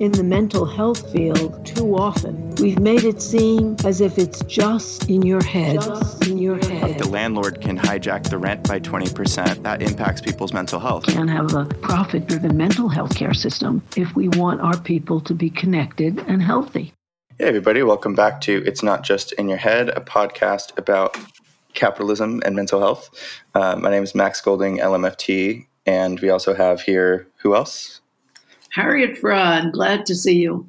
in the mental health field too often. We've made it seem as if it's just in your head. Just in your head. The landlord can hijack the rent by 20%. That impacts people's mental health. Can't have a profit driven mental health care system if we want our people to be connected and healthy. Hey, everybody, welcome back to It's Not Just in Your Head, a podcast about capitalism and mental health. Uh, my name is Max Golding, LMFT, and we also have here who else? Harriet Fraad, glad to see you.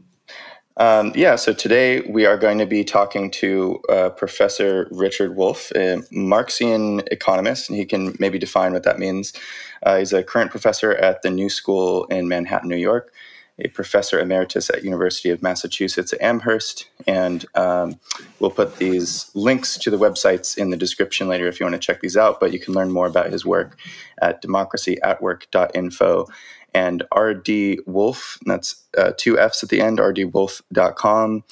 Um, yeah, so today we are going to be talking to uh, Professor Richard Wolff, a Marxian economist, and he can maybe define what that means. Uh, he's a current professor at the New School in Manhattan, New York, a professor emeritus at University of Massachusetts Amherst, and um, we'll put these links to the websites in the description later if you want to check these out. But you can learn more about his work at democracyatwork.info and RD Wolff. That's uh, two F's at the end, rdwolff.com.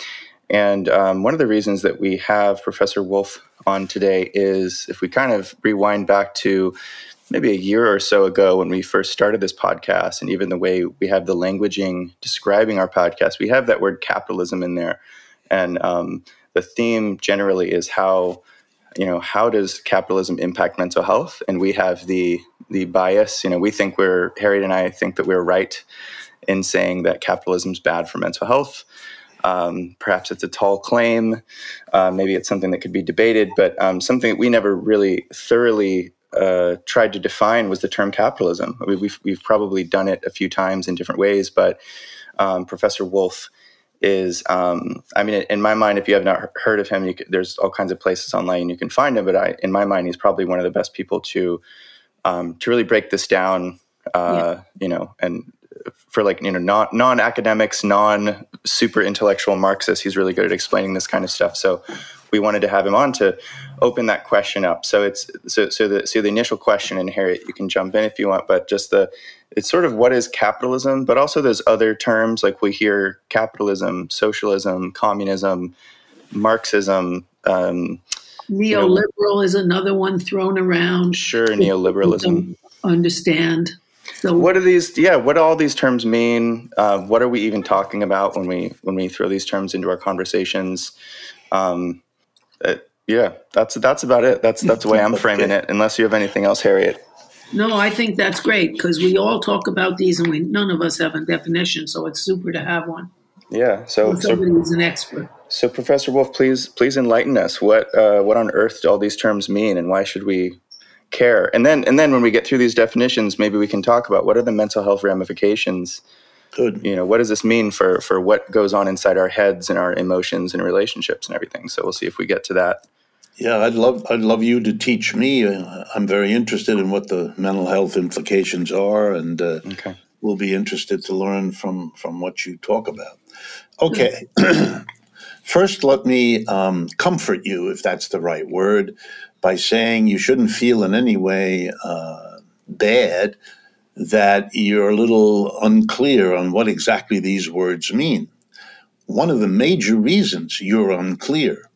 And um, one of the reasons that we have Professor Wolff on today is if we kind of rewind back to maybe a year or so ago when we first started this podcast, and even the way we have the languaging describing our podcast, we have that word capitalism in there. And um, the theme generally is how you know how does capitalism impact mental health and we have the the bias. You know, we think we're Harriet and I think that we're right in saying that capitalism is bad for mental health. Um, perhaps it's a tall claim. Uh, maybe it's something that could be debated, but um, something that we never really thoroughly uh, tried to define was the term capitalism. I mean, we've we've probably done it a few times in different ways, but um, Professor Wolff is, um, I mean, in my mind, if you have not heard of him, could, there's all kinds of places online you can find him. But I, in my mind, he's probably one of the best people to um, to really break this down, uh, yeah. you know, and for like you know non non academics, non super intellectual Marxists, he's really good at explaining this kind of stuff. So we wanted to have him on to open that question up. So it's so so the so the initial question, and Harriet, you can jump in if you want, but just the it's sort of what is capitalism, but also there's other terms like we hear capitalism, socialism, communism, Marxism. Um, Neoliberal you know, is another one thrown around. Sure, neoliberalism. Understand. So, what are these? Yeah, what do all these terms mean? Uh, what are we even talking about when we when we throw these terms into our conversations? Um, uh, yeah, that's that's about it. That's that's the way I'm framing it. Unless you have anything else, Harriet. No, I think that's great because we all talk about these, and we none of us have a definition. So it's super to have one. Yeah. So somebody so, who's an expert. So, Professor Wolff, please please enlighten us. What uh, what on earth do all these terms mean, and why should we care? And then and then when we get through these definitions, maybe we can talk about what are the mental health ramifications. Good. You know, what does this mean for for what goes on inside our heads and our emotions and relationships and everything? So we'll see if we get to that. Yeah, I'd love I'd love you to teach me. I'm very interested in what the mental health implications are, and uh, okay. we'll be interested to learn from from what you talk about. Okay. First, let me um, comfort you, if that's the right word, by saying you shouldn't feel in any way uh, bad that you're a little unclear on what exactly these words mean. One of the major reasons you're unclear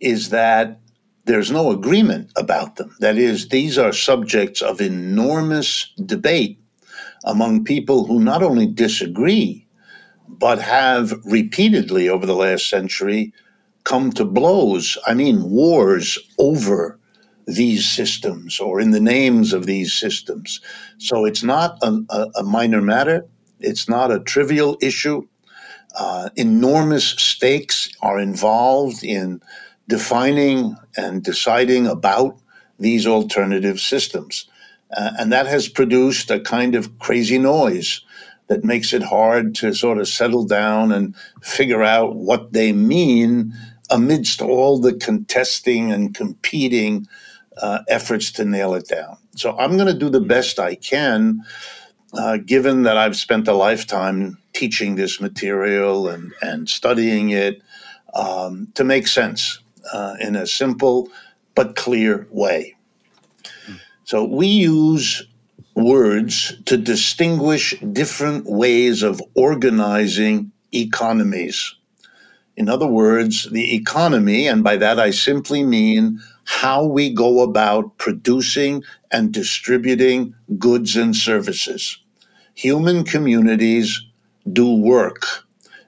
is that there's no agreement about them. That is, these are subjects of enormous debate among people who not only disagree, but have repeatedly over the last century come to blows. I mean, wars over these systems or in the names of these systems. So it's not a, a minor matter, it's not a trivial issue. Uh, enormous stakes are involved in defining and deciding about these alternative systems. Uh, and that has produced a kind of crazy noise that makes it hard to sort of settle down and figure out what they mean amidst all the contesting and competing uh, efforts to nail it down. So I'm going to do the best I can, uh, given that I've spent a lifetime teaching this material and, and studying it, um, to make sense uh, in a simple but clear way. So we use words to distinguish different ways of organizing economies. In other words, the economy, and by that I simply mean how we go about producing and distributing goods and services. Human communities do work.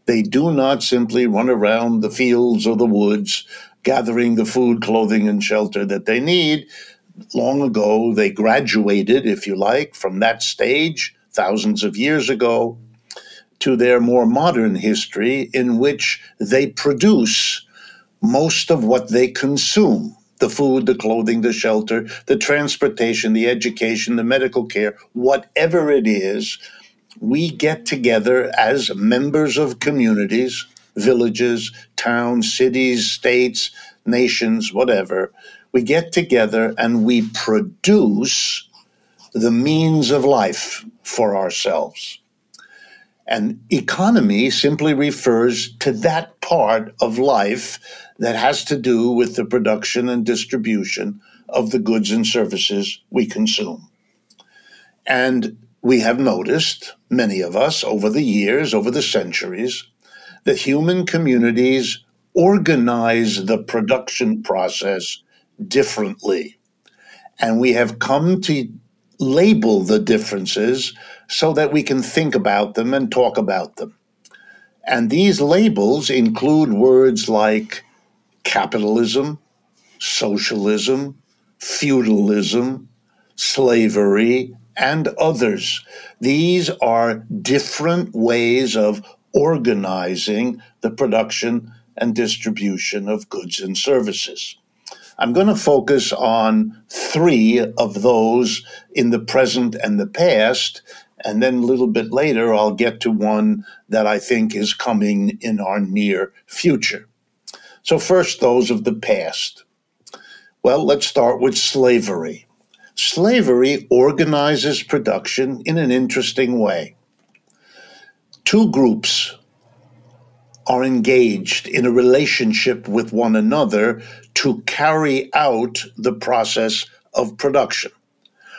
They do not simply run around the fields or the woods gathering the food, clothing, and shelter that they need. Long ago, they graduated, if you like, from that stage thousands of years ago to their more modern history, in which they produce most of what they consume the food, the clothing, the shelter, the transportation, the education, the medical care, whatever it is, we get together as members of communities, villages, towns, cities, states, nations, whatever. We get together and we produce the means of life for ourselves. And economy simply refers to that part of life that has to do with the production and distribution of the goods and services we consume. And we have noticed, many of us, over the years, over the centuries, that human communities organize the production process differently. And we have come to label the differences so that we can think about them and talk about them. And these labels include words like capitalism, socialism, feudalism, slavery, and others. These are different ways of organizing the production and distribution of goods and services. I'm going to focus on three of those in the present and the past, and then a little bit later, I'll get to one that I think is coming in our near future. So, first, those of the past. Well, let's start with slavery. Slavery organizes production in an interesting way. Two groups are engaged in a relationship with one another to carry out the process of production.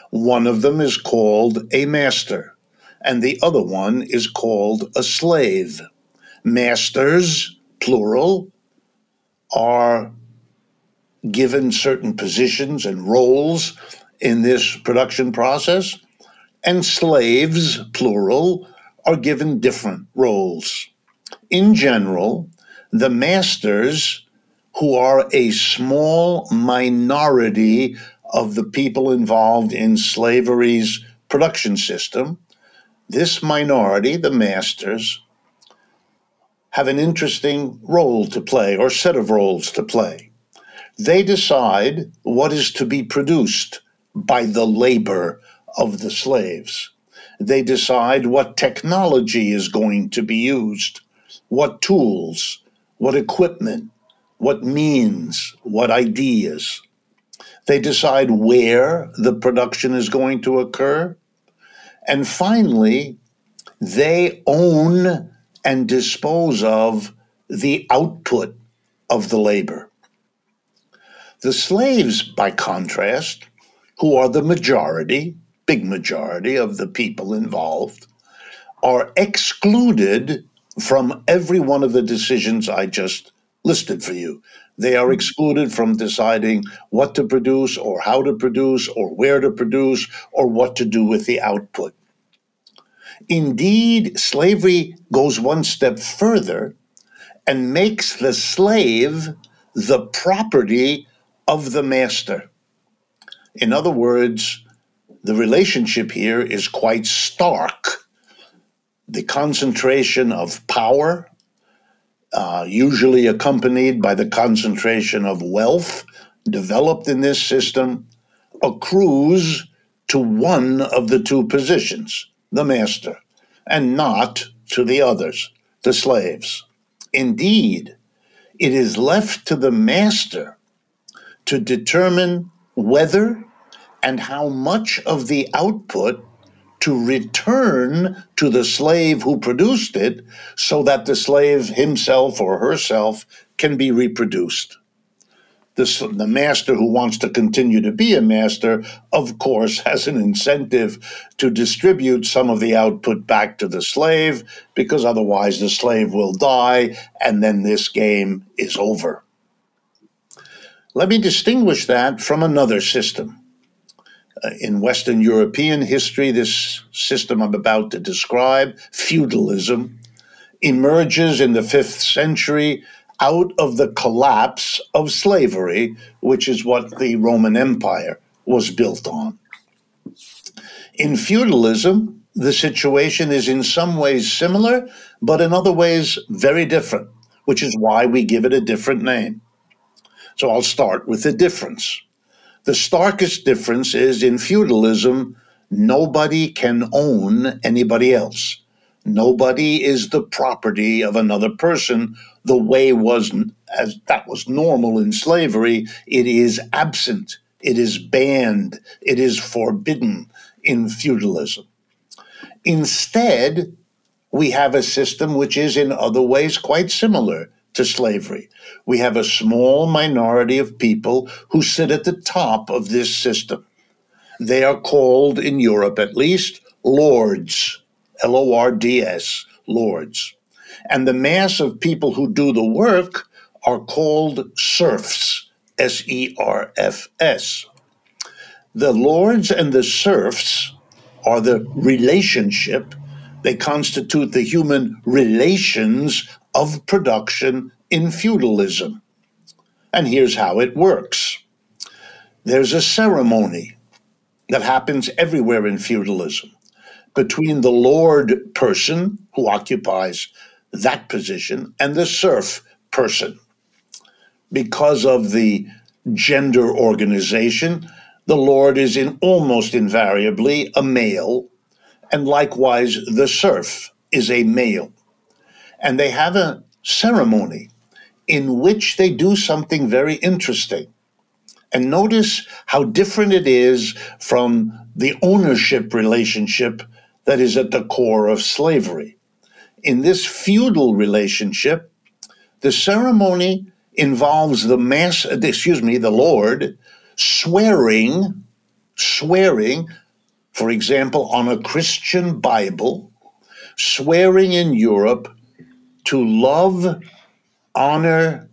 One of them is called a master, and the other one is called a slave. Masters, plural, are given certain positions and roles in this production process, and slaves, plural, are given different roles. In general, the masters, who are a small minority of the people involved in slavery's production system, this minority, the masters, have an interesting role to play or set of roles to play. They decide what is to be produced by the labor of the slaves. They decide what technology is going to be used, what tools, what equipment, what means, what ideas. They decide where the production is going to occur. And finally, they own and dispose of the output of the labor. The slaves, by contrast, who are the majority, big majority of the people involved, are excluded from every one of the decisions I just listed for you. They are excluded from deciding what to produce or how to produce or where to produce or what to do with the output. Indeed, slavery goes one step further and makes the slave the property of the master. In other words, the relationship here is quite stark. The concentration of power, uh, usually accompanied by the concentration of wealth developed in this system, accrues to one of the two positions the master, and not to the others, the slaves. Indeed, it is left to the master to determine whether and how much of the output to return to the slave who produced it so that the slave himself or herself can be reproduced the, the master who wants to continue to be a master, of course, has an incentive to distribute some of the output back to the slave because otherwise the slave will die and then this game is over. Let me distinguish that from another system. Uh, in Western European history, this system I'm about to describe, feudalism, emerges in the fifth century out of the collapse of slavery, which is what the Roman Empire was built on. In feudalism, the situation is in some ways similar, but in other ways very different, which is why we give it a different name. So I'll start with the difference. The starkest difference is in feudalism, nobody can own anybody else. Nobody is the property of another person the way was as that was normal in slavery. It is absent. It is banned. It is forbidden in feudalism. Instead, we have a system which is in other ways quite similar to slavery. We have a small minority of people who sit at the top of this system. They are called, in Europe at least, lords, L O R D S, lords. And the mass of people who do the work are called serfs, S E R F S. The lords and the serfs are the relationship, they constitute the human relations of production in feudalism. And here's how it works there's a ceremony that happens everywhere in feudalism between the lord person who occupies that position and the serf person. Because of the gender organization, the lord is in almost invariably a male, and likewise the serf is a male and they have a ceremony in which they do something very interesting. And notice how different it is from the ownership relationship that is at the core of slavery. In this feudal relationship, the ceremony involves the mass, excuse me, the Lord swearing, swearing, for example, on a Christian Bible, swearing in Europe to love, honor,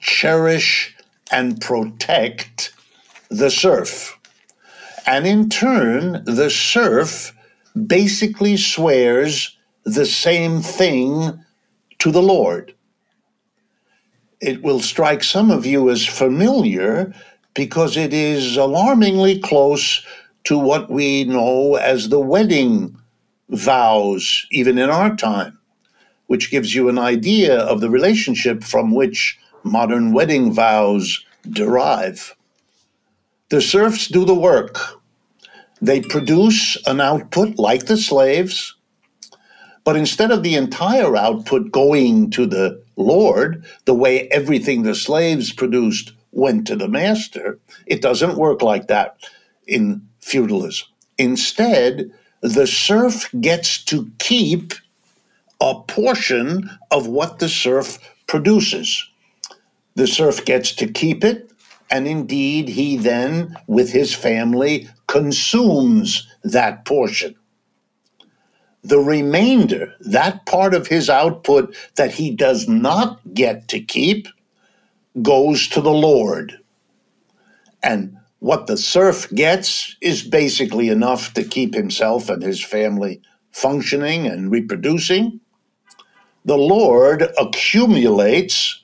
cherish, and protect the serf. And in turn, the serf basically swears the same thing to the Lord. It will strike some of you as familiar because it is alarmingly close to what we know as the wedding vows, even in our time which gives you an idea of the relationship from which modern wedding vows derive. The serfs do the work. They produce an output like the slaves, but instead of the entire output going to the Lord, the way everything the slaves produced went to the master, it doesn't work like that in feudalism. Instead, the serf gets to keep a portion of what the serf produces. The serf gets to keep it, and indeed, he then, with his family, consumes that portion. The remainder, that part of his output that he does not get to keep, goes to the Lord. And what the serf gets is basically enough to keep himself and his family functioning and reproducing the Lord accumulates,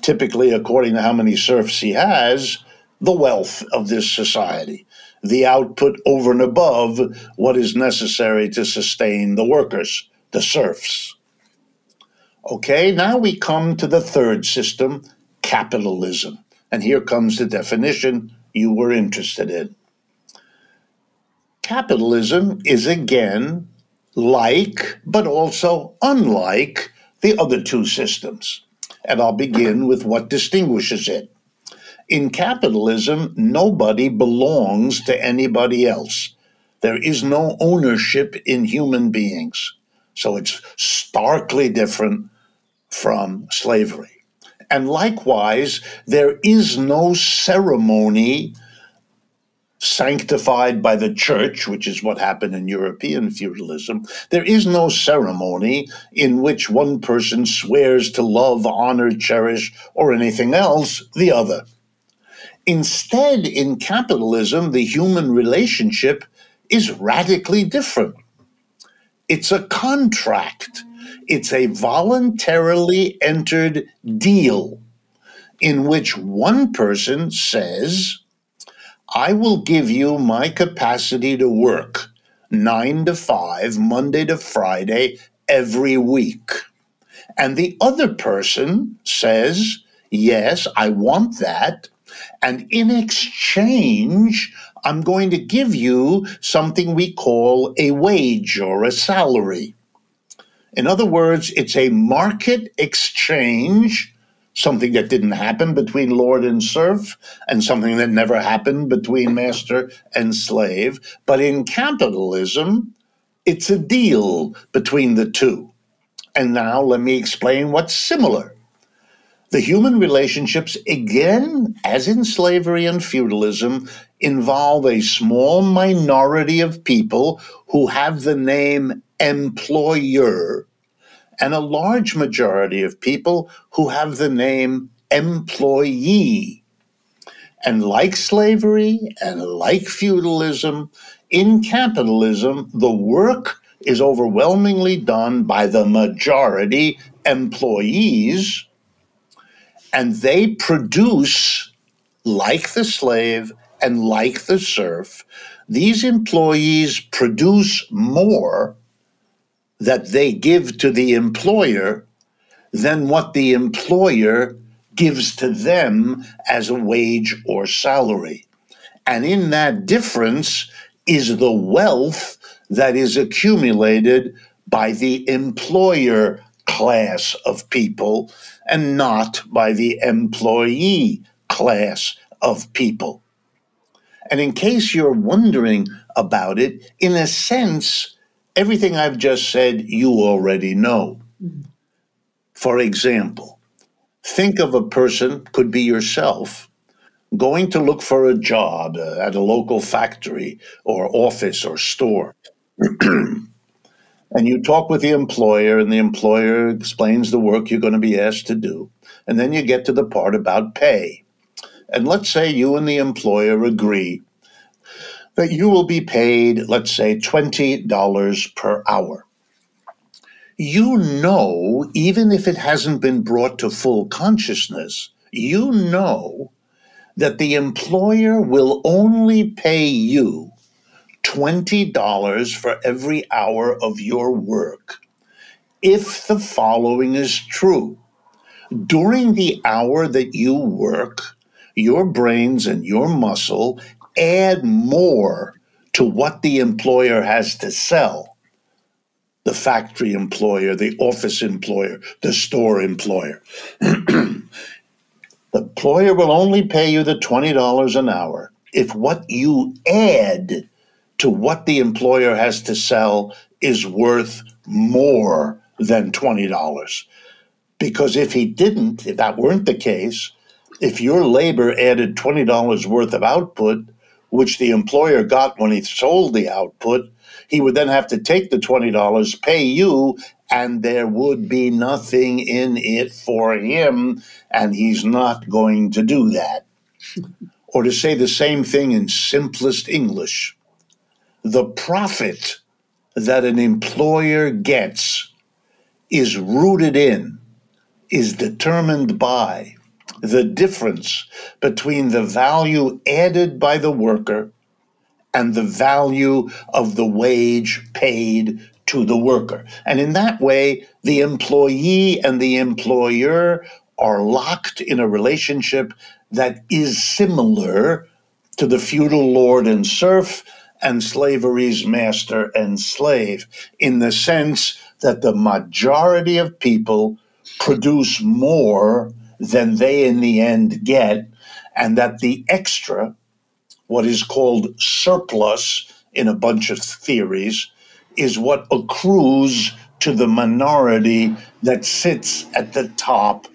typically according to how many serfs he has, the wealth of this society, the output over and above what is necessary to sustain the workers, the serfs. Okay, now we come to the third system, capitalism. And here comes the definition you were interested in. Capitalism is again like, but also unlike the other two systems. And I'll begin with what distinguishes it. In capitalism, nobody belongs to anybody else. There is no ownership in human beings. So it's starkly different from slavery. And likewise, there is no ceremony sanctified by the church, which is what happened in European feudalism, there is no ceremony in which one person swears to love, honor, cherish, or anything else the other. Instead, in capitalism, the human relationship is radically different. It's a contract It's a voluntarily entered deal in which one person says, I will give you my capacity to work nine to five, Monday to Friday, every week. And the other person says, Yes, I want that. And in exchange, I'm going to give you something we call a wage or a salary. In other words, it's a market exchange, something that didn't happen between Lord and serf, and something that never happened between master and slave. But in capitalism, it's a deal between the two. And now let me explain what's similar. The human relationships, again, as in slavery and feudalism, involve a small minority of people who have the name employer and a large majority of people who have the name employee. And like slavery and like feudalism, in capitalism, the work is overwhelmingly done by the majority employees, and they produce, like the slave and like the serf, these employees produce more that they give to the employer than what the employer gives to them as a wage or salary. And in that difference is the wealth that is accumulated by the employer class of people and not by the employee class of people. And in case you're wondering about it, in a sense, everything I've just said, you already know. For example, think of a person, could be yourself, going to look for a job uh, at a local factory or office or store. and you talk with the employer, and the employer explains the work you're going to be asked to do. And then you get to the part about pay. And let's say you and the employer agree that you will be paid, let's say, $20 per hour. You know, even if it hasn't been brought to full consciousness, you know that the employer will only pay you $20 for every hour of your work if the following is true. During the hour that you work, your brains and your muscle add more to what the employer has to sell the factory employer, the office employer, the store employer. the employer will only pay you the $20 an hour if what you add to what the employer has to sell is worth more than $20. Because if he didn't, if that weren't the case, if your labor added $20 worth of output, which the employer got when he sold the output, he would then have to take the $20, pay you, and there would be nothing in it for him, and he's not going to do that. or to say the same thing in simplest English, the profit that an employer gets is rooted in, is determined by the difference between the value added by the worker and the value of the wage paid to the worker. And in that way, the employee and the employer are locked in a relationship that is similar to the feudal lord and serf and slavery's master and slave in the sense that the majority of people produce more than they in the end get, and that the extra, what is called surplus in a bunch of theories, is what accrues to the minority that sits at the top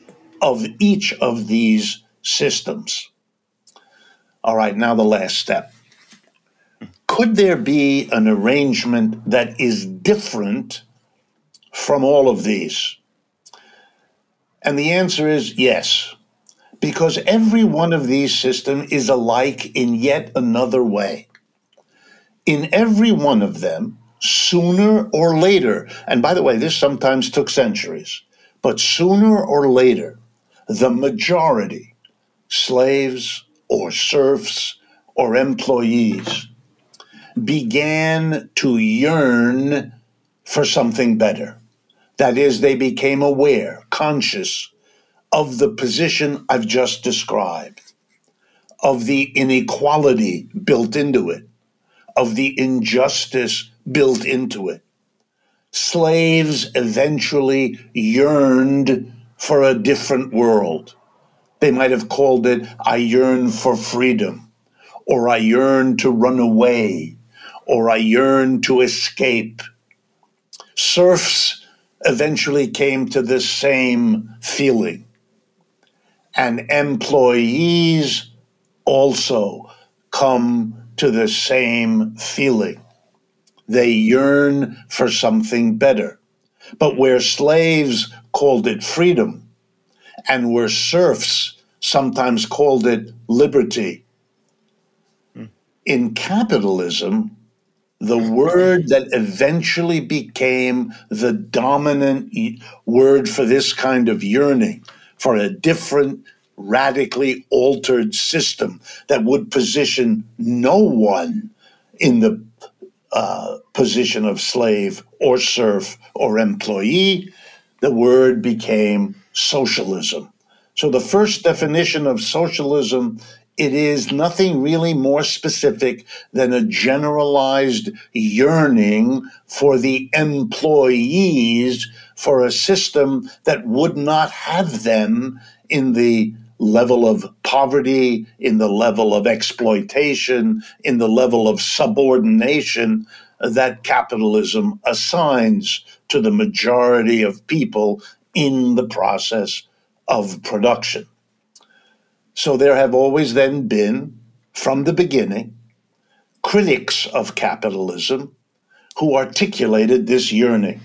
of each of these systems. All right, now the last step. Could there be an arrangement that is different from all of these? And the answer is yes, because every one of these systems is alike in yet another way. In every one of them, sooner or later, and by the way, this sometimes took centuries, but sooner or later, the majority, slaves or serfs or employees, began to yearn for something better. That is, they became aware, conscious of the position I've just described, of the inequality built into it, of the injustice built into it. Slaves eventually yearned for a different world. They might have called it, I yearn for freedom, or I yearn to run away, or I yearn to escape. Serfs eventually came to the same feeling. And employees also come to the same feeling. They yearn for something better. But where slaves called it freedom, and where serfs sometimes called it liberty, hmm. in capitalism, the word that eventually became the dominant word for this kind of yearning, for a different, radically altered system that would position no one in the uh, position of slave or serf or employee, the word became socialism. So the first definition of socialism it is nothing really more specific than a generalized yearning for the employees for a system that would not have them in the level of poverty, in the level of exploitation, in the level of subordination that capitalism assigns to the majority of people in the process of production. So there have always then been, from the beginning, critics of capitalism who articulated this yearning.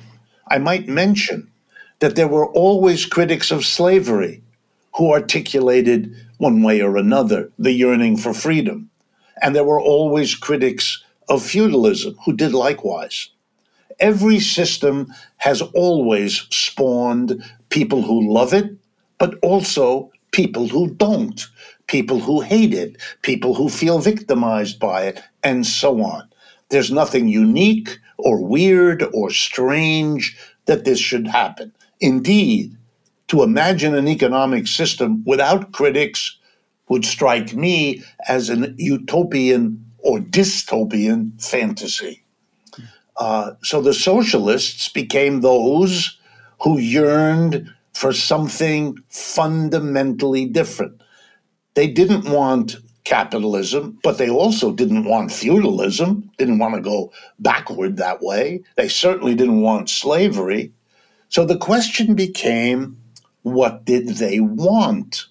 I might mention that there were always critics of slavery who articulated one way or another the yearning for freedom. And there were always critics of feudalism who did likewise. Every system has always spawned people who love it, but also people who don't, people who hate it, people who feel victimized by it, and so on. There's nothing unique or weird or strange that this should happen. Indeed, to imagine an economic system without critics would strike me as an utopian or dystopian fantasy. Uh, so the socialists became those who yearned for something fundamentally different. They didn't want capitalism, but they also didn't want feudalism, didn't want to go backward that way. They certainly didn't want slavery. So the question became what did they want?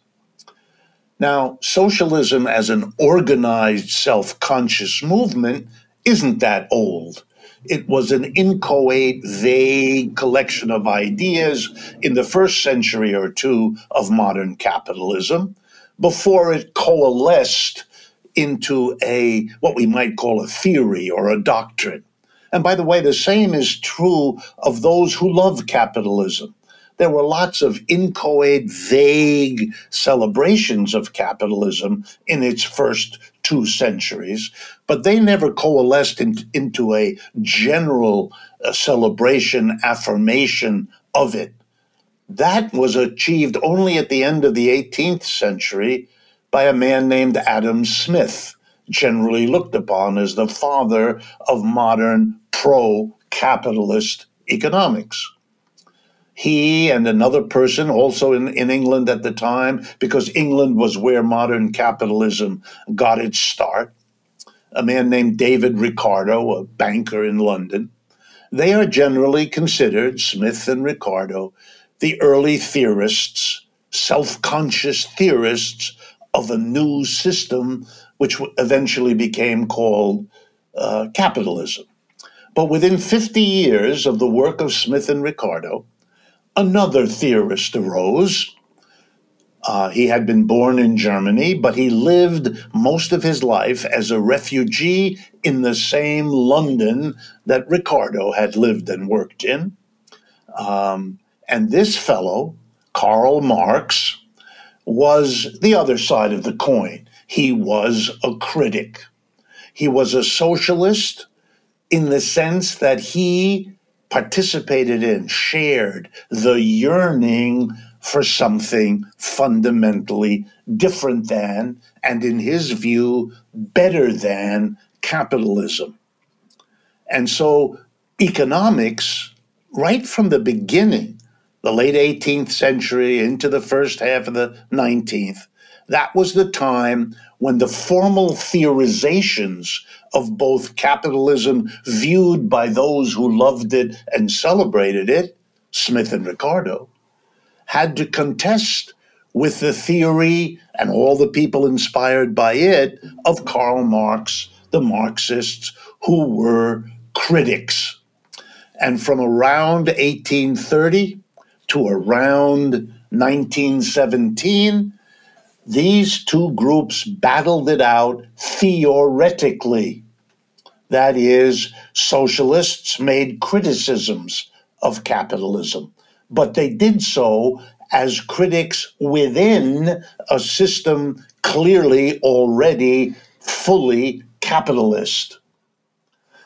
Now, socialism as an organized, self conscious movement isn't that old. It was an inchoate, vague collection of ideas in the first century or two of modern capitalism before it coalesced into a what we might call a theory or a doctrine. And by the way, the same is true of those who love capitalism there were lots of inchoate, vague celebrations of capitalism in its first two centuries, but they never coalesced in, into a general uh, celebration, affirmation of it. That was achieved only at the end of the 18th century by a man named Adam Smith, generally looked upon as the father of modern pro capitalist economics he and another person also in, in England at the time, because England was where modern capitalism got its start, a man named David Ricardo, a banker in London. They are generally considered, Smith and Ricardo, the early theorists, self conscious theorists of a new system, which eventually became called uh, capitalism. But within 50 years of the work of Smith and Ricardo, another theorist arose, Uh, he had been born in Germany, but he lived most of his life as a refugee in the same London that Ricardo had lived and worked in. Um, and this fellow, Karl Marx, was the other side of the coin. He was a critic. He was a socialist in the sense that he participated in, shared the yearning for something fundamentally different than, and in his view, better than capitalism. And so, economics, right from the beginning, the late 18th century into the first half of the 19th, that was the time when the formal theorizations of both capitalism, viewed by those who loved it and celebrated it, Smith and Ricardo, had to contest with the theory and all the people inspired by it of Karl Marx, the Marxists, who were critics. And from around 1830 to around 1917, these two groups battled it out theoretically. That is, socialists made criticisms of capitalism, but they did so as critics within a system clearly already fully capitalist.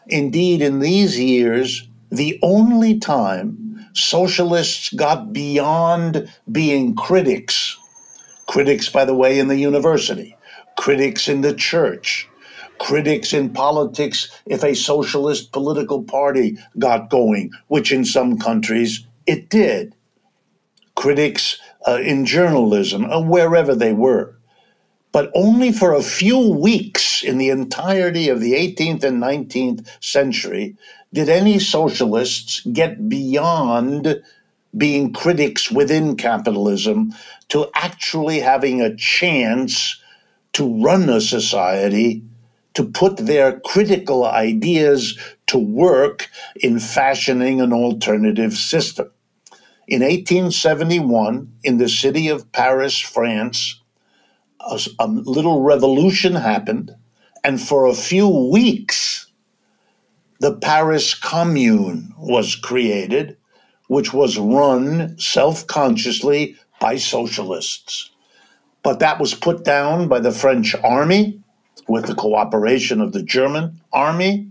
Indeed, in these years, the only time socialists got beyond being critics critics, by the way, in the university, critics in the church, critics in politics if a socialist political party got going, which in some countries it did, critics uh, in journalism, uh, wherever they were. But only for a few weeks in the entirety of the 18th and 19th century did any socialists get beyond being critics within capitalism to actually having a chance to run a society, to put their critical ideas to work in fashioning an alternative system. In 1871, in the city of Paris, France, a, a little revolution happened, and for a few weeks, the Paris Commune was created which was run self consciously by socialists. But that was put down by the French army with the cooperation of the German army.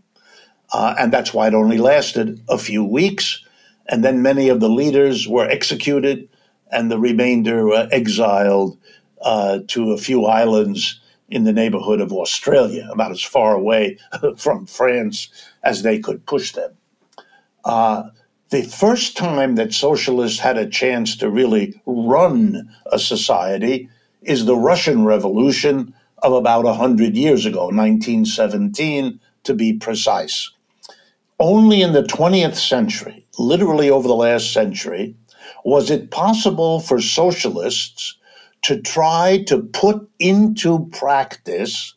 Uh, and that's why it only lasted a few weeks. And then many of the leaders were executed, and the remainder were exiled uh, to a few islands in the neighborhood of Australia, about as far away from France as they could push them. Uh, the first time that socialists had a chance to really run a society is the Russian Revolution of about 100 years ago, 1917 to be precise. Only in the 20th century, literally over the last century, was it possible for socialists to try to put into practice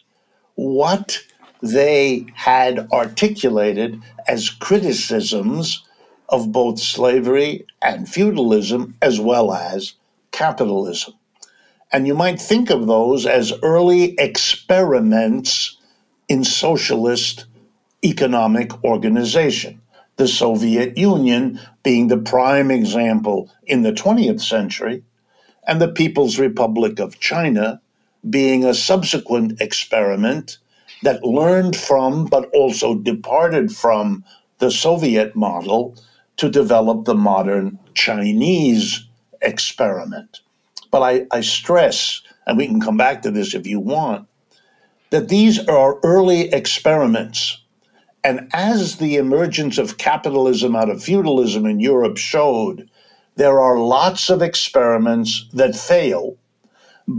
what they had articulated as criticisms of both slavery and feudalism as well as capitalism. And you might think of those as early experiments in socialist economic organization. The Soviet Union being the prime example in the 20th century, and the People's Republic of China being a subsequent experiment that learned from but also departed from the Soviet model to develop the modern Chinese experiment. But I, I stress, and we can come back to this if you want, that these are early experiments. And as the emergence of capitalism out of feudalism in Europe showed, there are lots of experiments that fail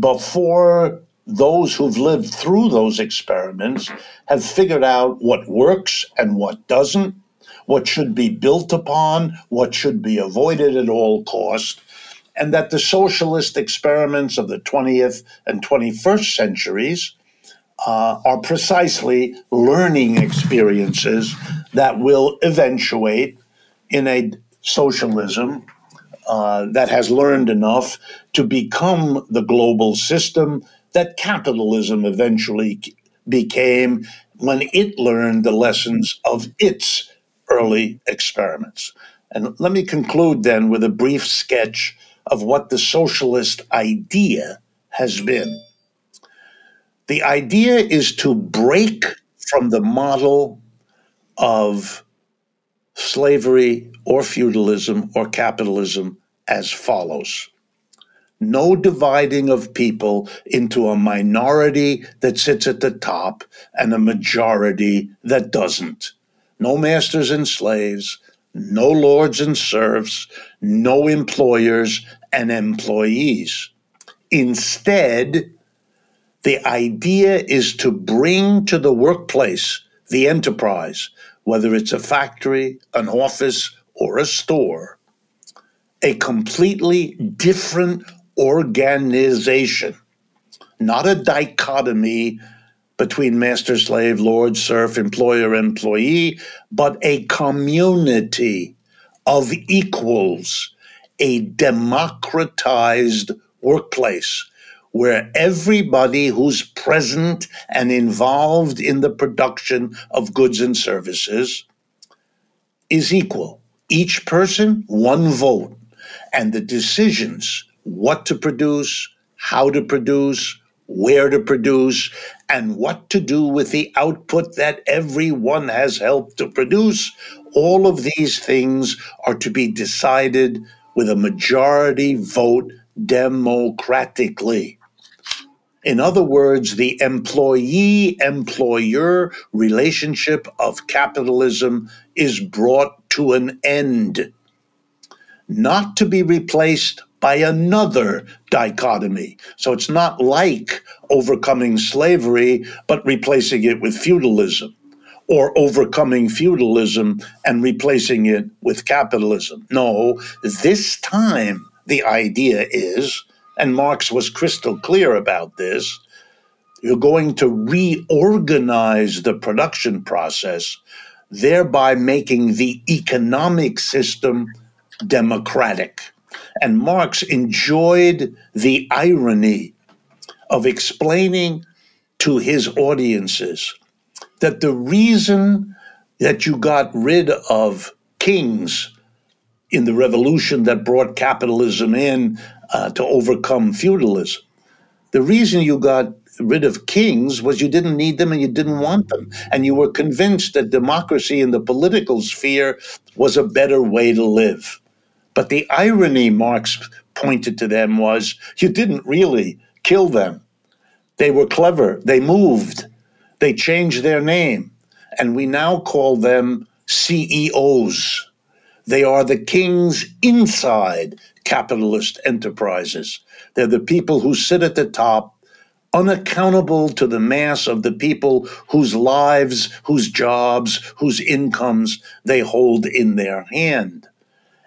before those who've lived through those experiments have figured out what works and what doesn't, what should be built upon, what should be avoided at all cost, and that the socialist experiments of the 20th and 21st centuries uh, are precisely learning experiences that will eventuate in a socialism uh, that has learned enough to become the global system that capitalism eventually became when it learned the lessons of its early experiments. And let me conclude then with a brief sketch of what the socialist idea has been. The idea is to break from the model of slavery or feudalism or capitalism as follows no dividing of people into a minority that sits at the top and a majority that doesn't. No masters and slaves, no lords and serfs, no employers and employees. Instead, the idea is to bring to the workplace, the enterprise, whether it's a factory, an office, or a store, a completely different organization, not a dichotomy between master slave, lord serf, employer employee, but a community of equals, a democratized workplace where everybody who's present and involved in the production of goods and services is equal. Each person, one vote. And the decisions, what to produce, how to produce, where to produce, and what to do with the output that everyone has helped to produce, all of these things are to be decided with a majority vote democratically. In other words, the employee employer relationship of capitalism is brought to an end, not to be replaced by another dichotomy. So it's not like overcoming slavery, but replacing it with feudalism, or overcoming feudalism and replacing it with capitalism. No, this time the idea is and Marx was crystal clear about this, you're going to reorganize the production process, thereby making the economic system democratic. And Marx enjoyed the irony of explaining to his audiences that the reason that you got rid of kings in the revolution that brought capitalism in uh, to overcome feudalism. The reason you got rid of kings was you didn't need them and you didn't want them. And you were convinced that democracy in the political sphere was a better way to live. But the irony Marx pointed to them was you didn't really kill them. They were clever, they moved, they changed their name, and we now call them CEOs. They are the kings inside capitalist enterprises. They're the people who sit at the top, unaccountable to the mass of the people whose lives, whose jobs, whose incomes they hold in their hand.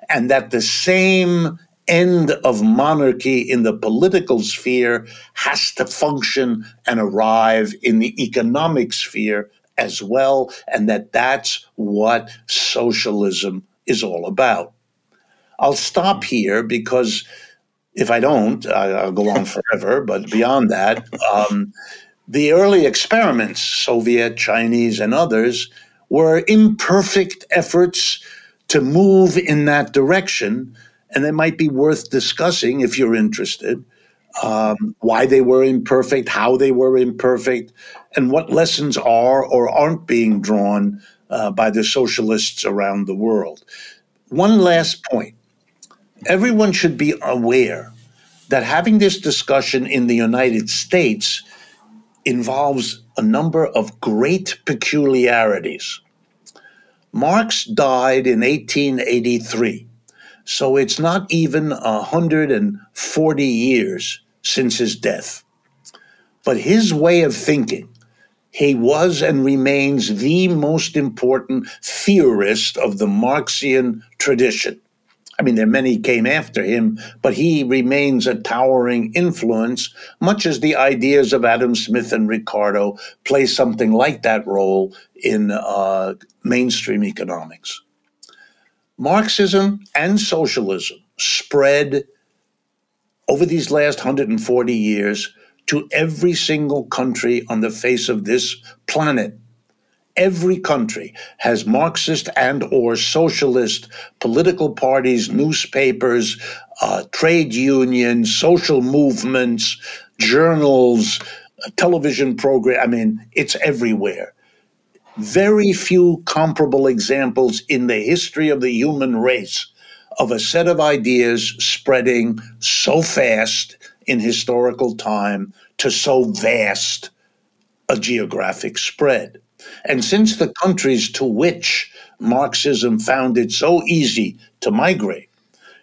And that the same end of monarchy in the political sphere has to function and arrive in the economic sphere as well, and that that's what socialism is all about. I'll stop here because if I don't, I, will go on forever. But beyond that, um, the early experiments, Soviet, Chinese, and others, were imperfect efforts to move in that direction. And they might be worth discussing if you're interested. Um, why they were imperfect, how they were imperfect, and what lessons are or aren't being drawn uh, by the socialists around the world. One last point everyone should be aware that having this discussion in the United States involves a number of great peculiarities. Marx died in 1883, so it's not even 140 years since his death. But his way of thinking, he was and remains the most important theorist of the Marxian tradition. I mean, there are many came after him, but he remains a towering influence, much as the ideas of Adam Smith and Ricardo play something like that role in uh, mainstream economics. Marxism and socialism spread over these last 140 years to every single country on the face of this planet. Every country has marxist and or socialist political parties newspapers uh, trade unions social movements journals television program i mean it's everywhere. Very few comparable examples in the history of the human race of a set of ideas spreading so fast in historical time to so vast a geographic spread. And since the countries to which Marxism found it so easy to migrate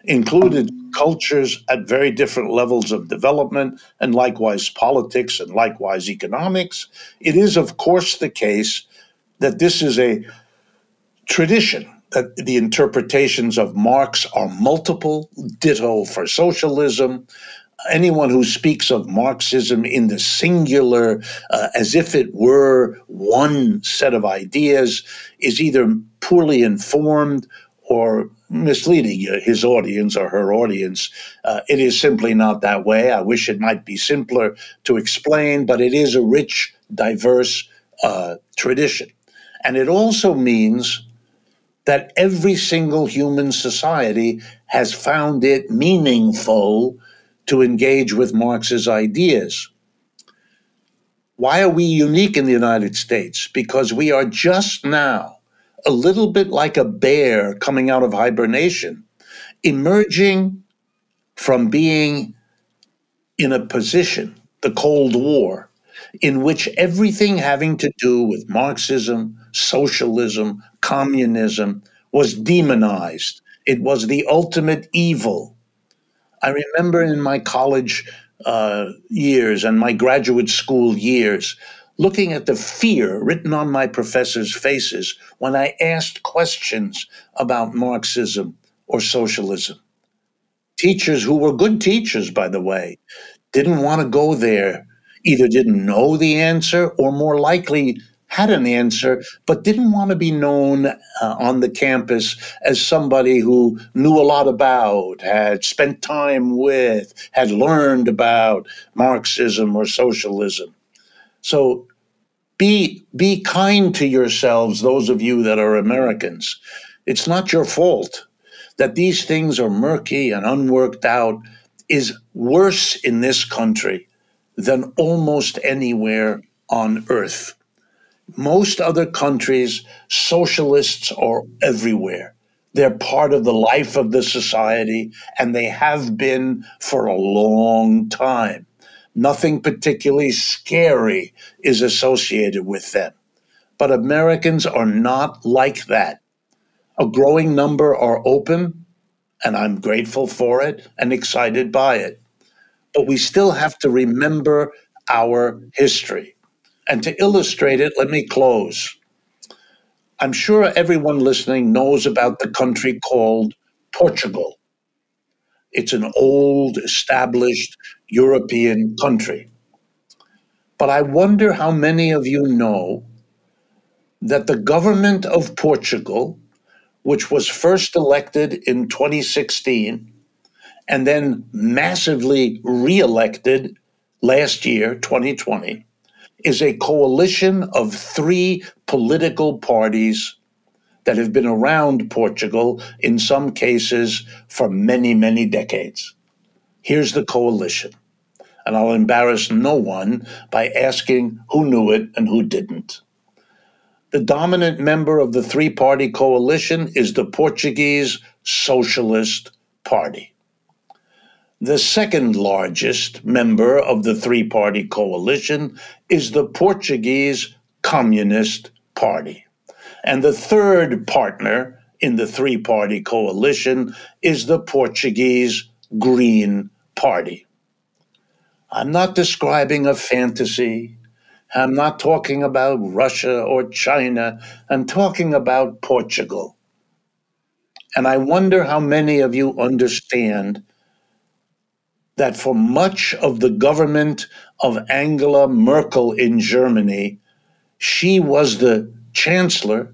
included cultures at very different levels of development, and likewise politics and likewise economics, it is, of course, the case that this is a tradition that the interpretations of Marx are multiple, ditto for socialism. Anyone who speaks of Marxism in the singular, uh, as if it were one set of ideas, is either poorly informed or misleading his audience or her audience. Uh, it is simply not that way. I wish it might be simpler to explain, but it is a rich, diverse uh, tradition. And it also means that every single human society has found it meaningful to engage with Marx's ideas. Why are we unique in the United States? Because we are just now a little bit like a bear coming out of hibernation, emerging from being in a position, the Cold War, in which everything having to do with Marxism, socialism, communism was demonized. It was the ultimate evil. I remember in my college uh, years and my graduate school years looking at the fear written on my professors' faces when I asked questions about Marxism or socialism. Teachers who were good teachers, by the way, didn't want to go there, either didn't know the answer or more likely had an answer, but didn't want to be known uh, on the campus as somebody who knew a lot about, had spent time with, had learned about Marxism or socialism. So be, be kind to yourselves, those of you that are Americans. It's not your fault that these things are murky and unworked out is worse in this country than almost anywhere on earth. Most other countries, socialists are everywhere. They're part of the life of the society, and they have been for a long time. Nothing particularly scary is associated with them. But Americans are not like that. A growing number are open, and I'm grateful for it and excited by it. But we still have to remember our history. And to illustrate it, let me close. I'm sure everyone listening knows about the country called Portugal. It's an old, established European country. But I wonder how many of you know that the government of Portugal, which was first elected in 2016 and then massively reelected last year, 2020, is a coalition of three political parties that have been around Portugal, in some cases, for many, many decades. Here's the coalition. And I'll embarrass no one by asking who knew it and who didn't. The dominant member of the three party coalition is the Portuguese Socialist Party. The second largest member of the three party coalition is the Portuguese Communist Party. And the third partner in the three party coalition is the Portuguese Green Party. I'm not describing a fantasy. I'm not talking about Russia or China. I'm talking about Portugal. And I wonder how many of you understand that for much of the government of Angela Merkel in Germany, she was the chancellor,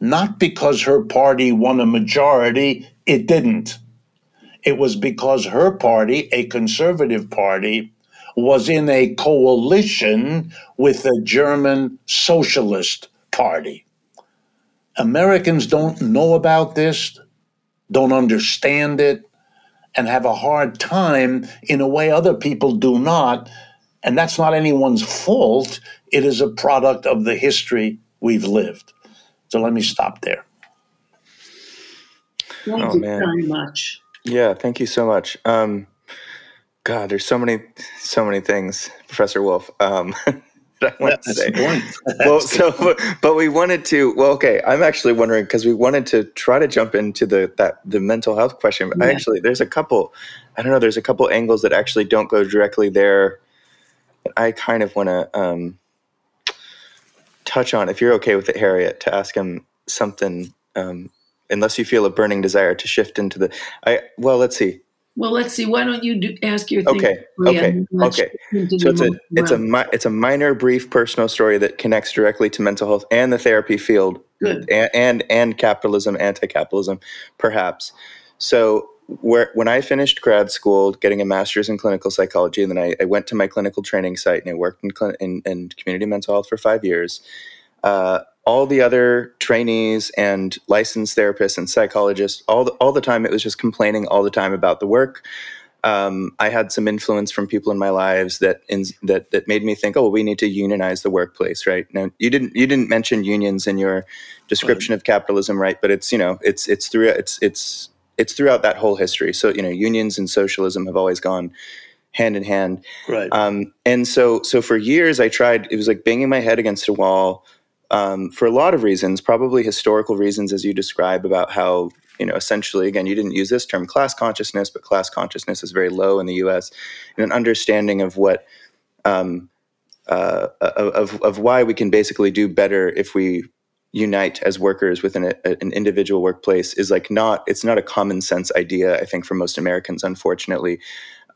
not because her party won a majority, it didn't, it was because her party, a conservative party, was in a coalition with the German Socialist Party. Americans don't know about this, don't understand it, and have a hard time in a way other people do not. And that's not anyone's fault. It is a product of the history we've lived. So let me stop there. Thank oh, you man. very much. Yeah, thank you so much. Um, God, there's so many, so many things, Professor Wolff. Um, I want to say. well, so, but, but we wanted to. Well, okay. I'm actually wondering because we wanted to try to jump into the that the mental health question. But yeah. actually, there's a couple. I don't know. There's a couple angles that actually don't go directly there. I kind of want to um, touch on, if you're okay with it, Harriet, to ask him something. Um, unless you feel a burning desire to shift into the. I well, let's see. Well, let's see. Why don't you do, ask your thing? Okay. Okay. Okay. So it's a it's a it's a minor, brief personal story that connects directly to mental health and the therapy field, Good. and and, and capitalism, anti-capitalism, perhaps. So where when I finished grad school, getting a master's in clinical psychology, and then I, I went to my clinical training site and I worked in, in, in community mental health for five years. Uh, all the other trainees and licensed therapists and psychologists, all the, all the time, it was just complaining all the time about the work. Um, I had some influence from people in my lives that in, that that made me think, oh, well, we need to unionize the workplace, right? Now, you didn't you didn't mention unions in your description right. of capitalism, right? But it's you know it's it's through it's it's it's throughout that whole history. So you know, unions and socialism have always gone hand in hand, right? Um, and so so for years, I tried. It was like banging my head against a wall um, for a lot of reasons, probably historical reasons, as you describe about how you know essentially again you didn't use this term class consciousness, but class consciousness is very low in the U.S. and an understanding of what um, uh, of of why we can basically do better if we unite as workers within a, an individual workplace is like not it's not a common sense idea i think for most americans unfortunately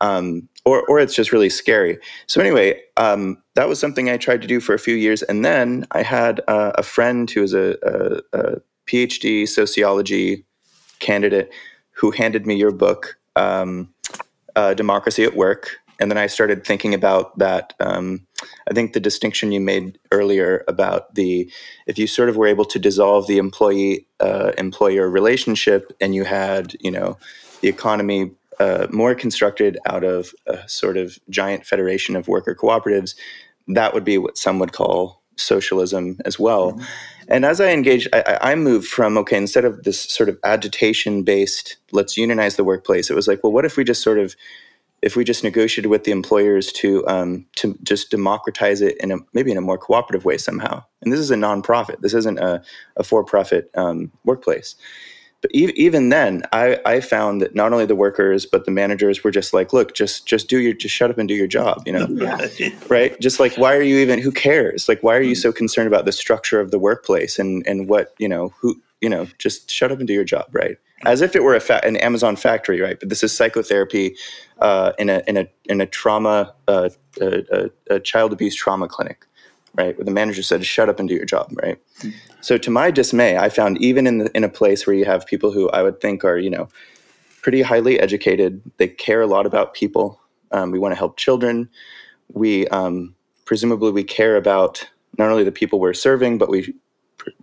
um, or or it's just really scary. So anyway, um, that was something I tried to do for a few years, and then I had uh, a friend who was a, a, a, PhD sociology candidate who handed me your book, um, uh, Democracy at Work, and then I started thinking about that. Um, I think the distinction you made earlier about the if you sort of were able to dissolve the employee uh, employer relationship, and you had you know the economy uh, more constructed out of a sort of giant federation of worker cooperatives, that would be what some would call socialism as well. Mm-hmm. And as I engaged, I, I, moved from okay, instead of this sort of agitation based, let's unionize the workplace, it was like, well, what if we just sort of if we just negotiated with the employers to um, to just democratize it in a maybe in a more cooperative way somehow. And this is a nonprofit. This isn't a, a for profit um, workplace but even then I, I found that not only the workers but the managers were just like look just just do your just shut up and do your job you know? Right? Just like why are you even who cares? Like why are you so concerned about the structure of the workplace and and what you know who you know just shut up and do your job right? As if it were a fa- an amazon factory right? But this is psychotherapy uh, in a in a in a trauma uh, a, a, child abuse trauma clinic right? Where the manager said, "Shut up and do your job," right? Mm-hmm. So to my dismay, I found even in the, in a place where you have people who I would think are you know pretty highly educated, they care a lot about people. Um, we want to help children. We um, presumably we care about not only the people we're serving, but we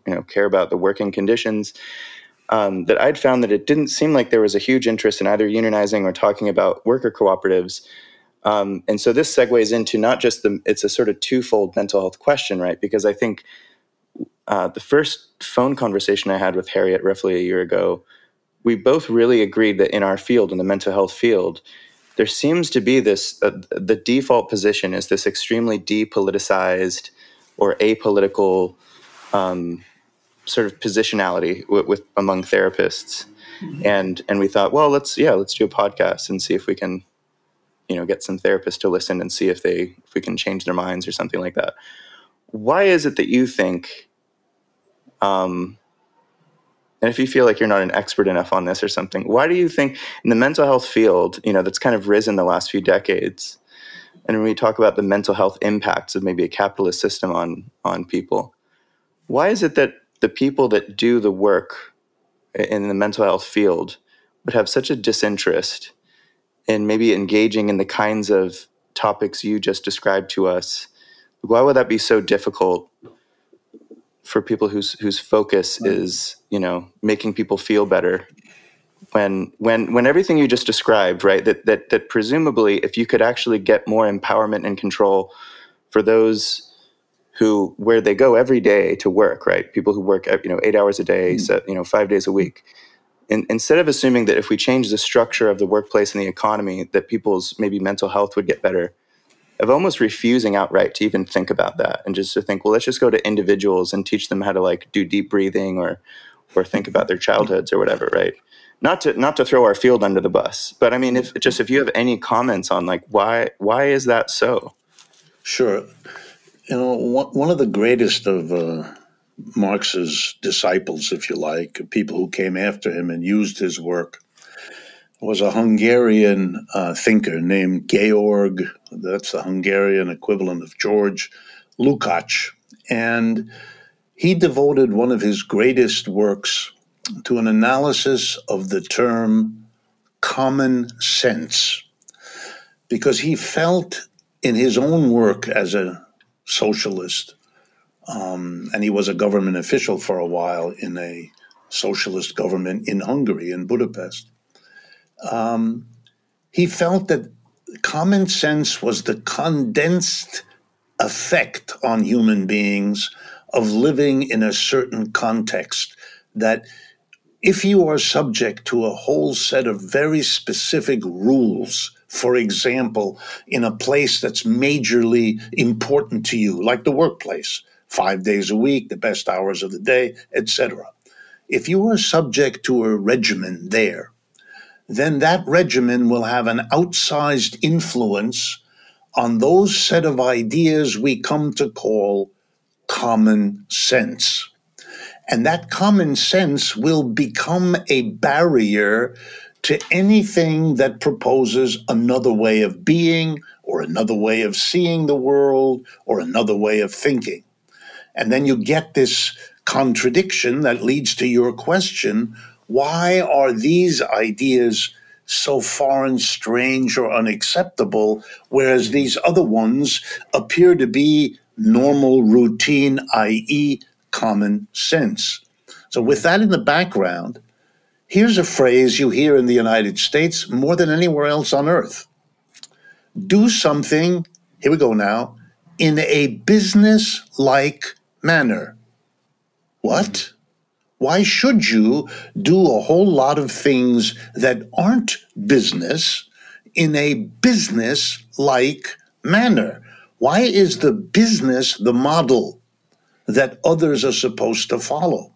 you know care about the working conditions. Um, that I'd found that it didn't seem like there was a huge interest in either unionizing or talking about worker cooperatives um, and so this segues into not just the, it's a sort of twofold mental health question, right? Because I think uh, the first phone conversation I had with Harriet roughly a year ago, we both really agreed that in our field, in the mental health field, there seems to be this uh, the default position is this extremely depoliticized or apolitical um, sort of positionality with, with among therapists. Mm-hmm. And and we thought, well, let's yeah, let's do a podcast and see if we can you know get some therapists to listen and see if they if we can change their minds or something like that. Why is it that you think um, and if you feel like you're not an expert enough on this or something why do you think in the mental health field you know that's kind of risen the last few decades and when we talk about the mental health impacts of maybe a capitalist system on on people why is it that the people that do the work in the mental health field would have such a disinterest in maybe engaging in the kinds of topics you just described to us, why would that be so difficult for people whose whose focus is you know making people feel better when when when everything you just described right that that that presumably if you could actually get more empowerment and control for those who where they go every day to work right people who work you know 8 hours a day mm. so, you know 5 days a week in, instead of assuming that if we change the structure of the workplace and the economy that people's maybe mental health would get better of almost refusing outright to even think about that and just to think well let's just go to individuals and teach them how to like do deep breathing or or think about their childhoods or whatever right? Not to not to throw our field under the bus but i mean if just if you have any comments on like why why is that so? Sure. You know one of the greatest of uh, marx's disciples if you like people who came after him and used his work was a Hungarian uh, thinker named Georg, that's the Hungarian equivalent of George Lukács. And he devoted one of his greatest works to an analysis of the term common sense, because he felt in his own work as a socialist, um, and he was a government official for a while in a socialist government in Hungary, in Budapest um, he felt that common sense was the condensed effect on human beings of living in a certain context. That if you are subject to a whole set of very specific rules, for example, in a place that's majorly important to you, like the workplace, five days a week, the best hours of the day, etc. If you are subject to a regimen there, then that regimen will have an outsized influence on those set of ideas we come to call common sense. And that common sense will become a barrier to anything that proposes another way of being or another way of seeing the world or another way of thinking. And then you get this contradiction that leads to your question why are these ideas so foreign, strange, or unacceptable, whereas these other ones appear to be normal, routine, i.e., common sense? So, with that in the background, here's a phrase you hear in the United States more than anywhere else on earth do something, here we go now, in a business like manner. What? Why should you do a whole lot of things that aren't business in a business like manner? Why is the business the model that others are supposed to follow?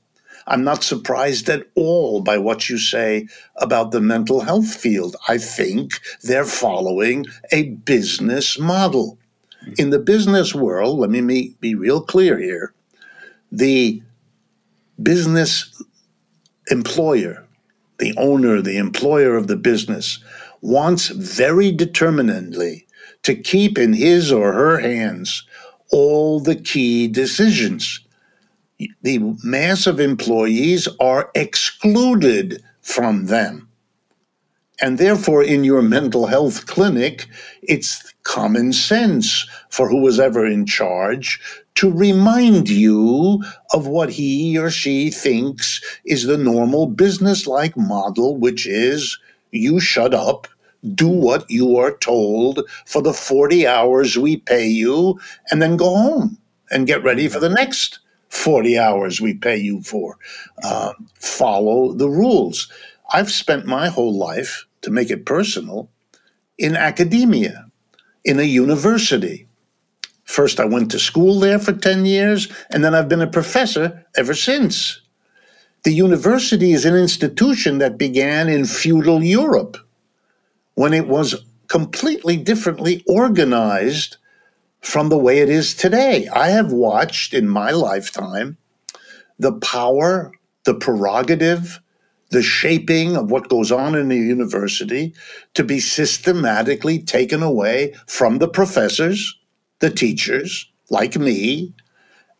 I'm not surprised at all by what you say about the mental health field. I think they're following a business model. In the business world, let me be real clear here the business employer, the owner, the employer of the business, wants very determinedly to keep in his or her hands all the key decisions. The mass of employees are excluded from them. And therefore, in your mental health clinic, it's common sense for who was ever in charge to remind you of what he or she thinks is the normal business like model, which is you shut up, do what you are told for the 40 hours we pay you, and then go home and get ready for the next 40 hours we pay you for. Uh, follow the rules. I've spent my whole life, to make it personal, in academia, in a university First, I went to school there for 10 years, and then I've been a professor ever since. The university is an institution that began in feudal Europe when it was completely differently organized from the way it is today. I have watched in my lifetime the power, the prerogative, the shaping of what goes on in the university to be systematically taken away from the professors the teachers, like me,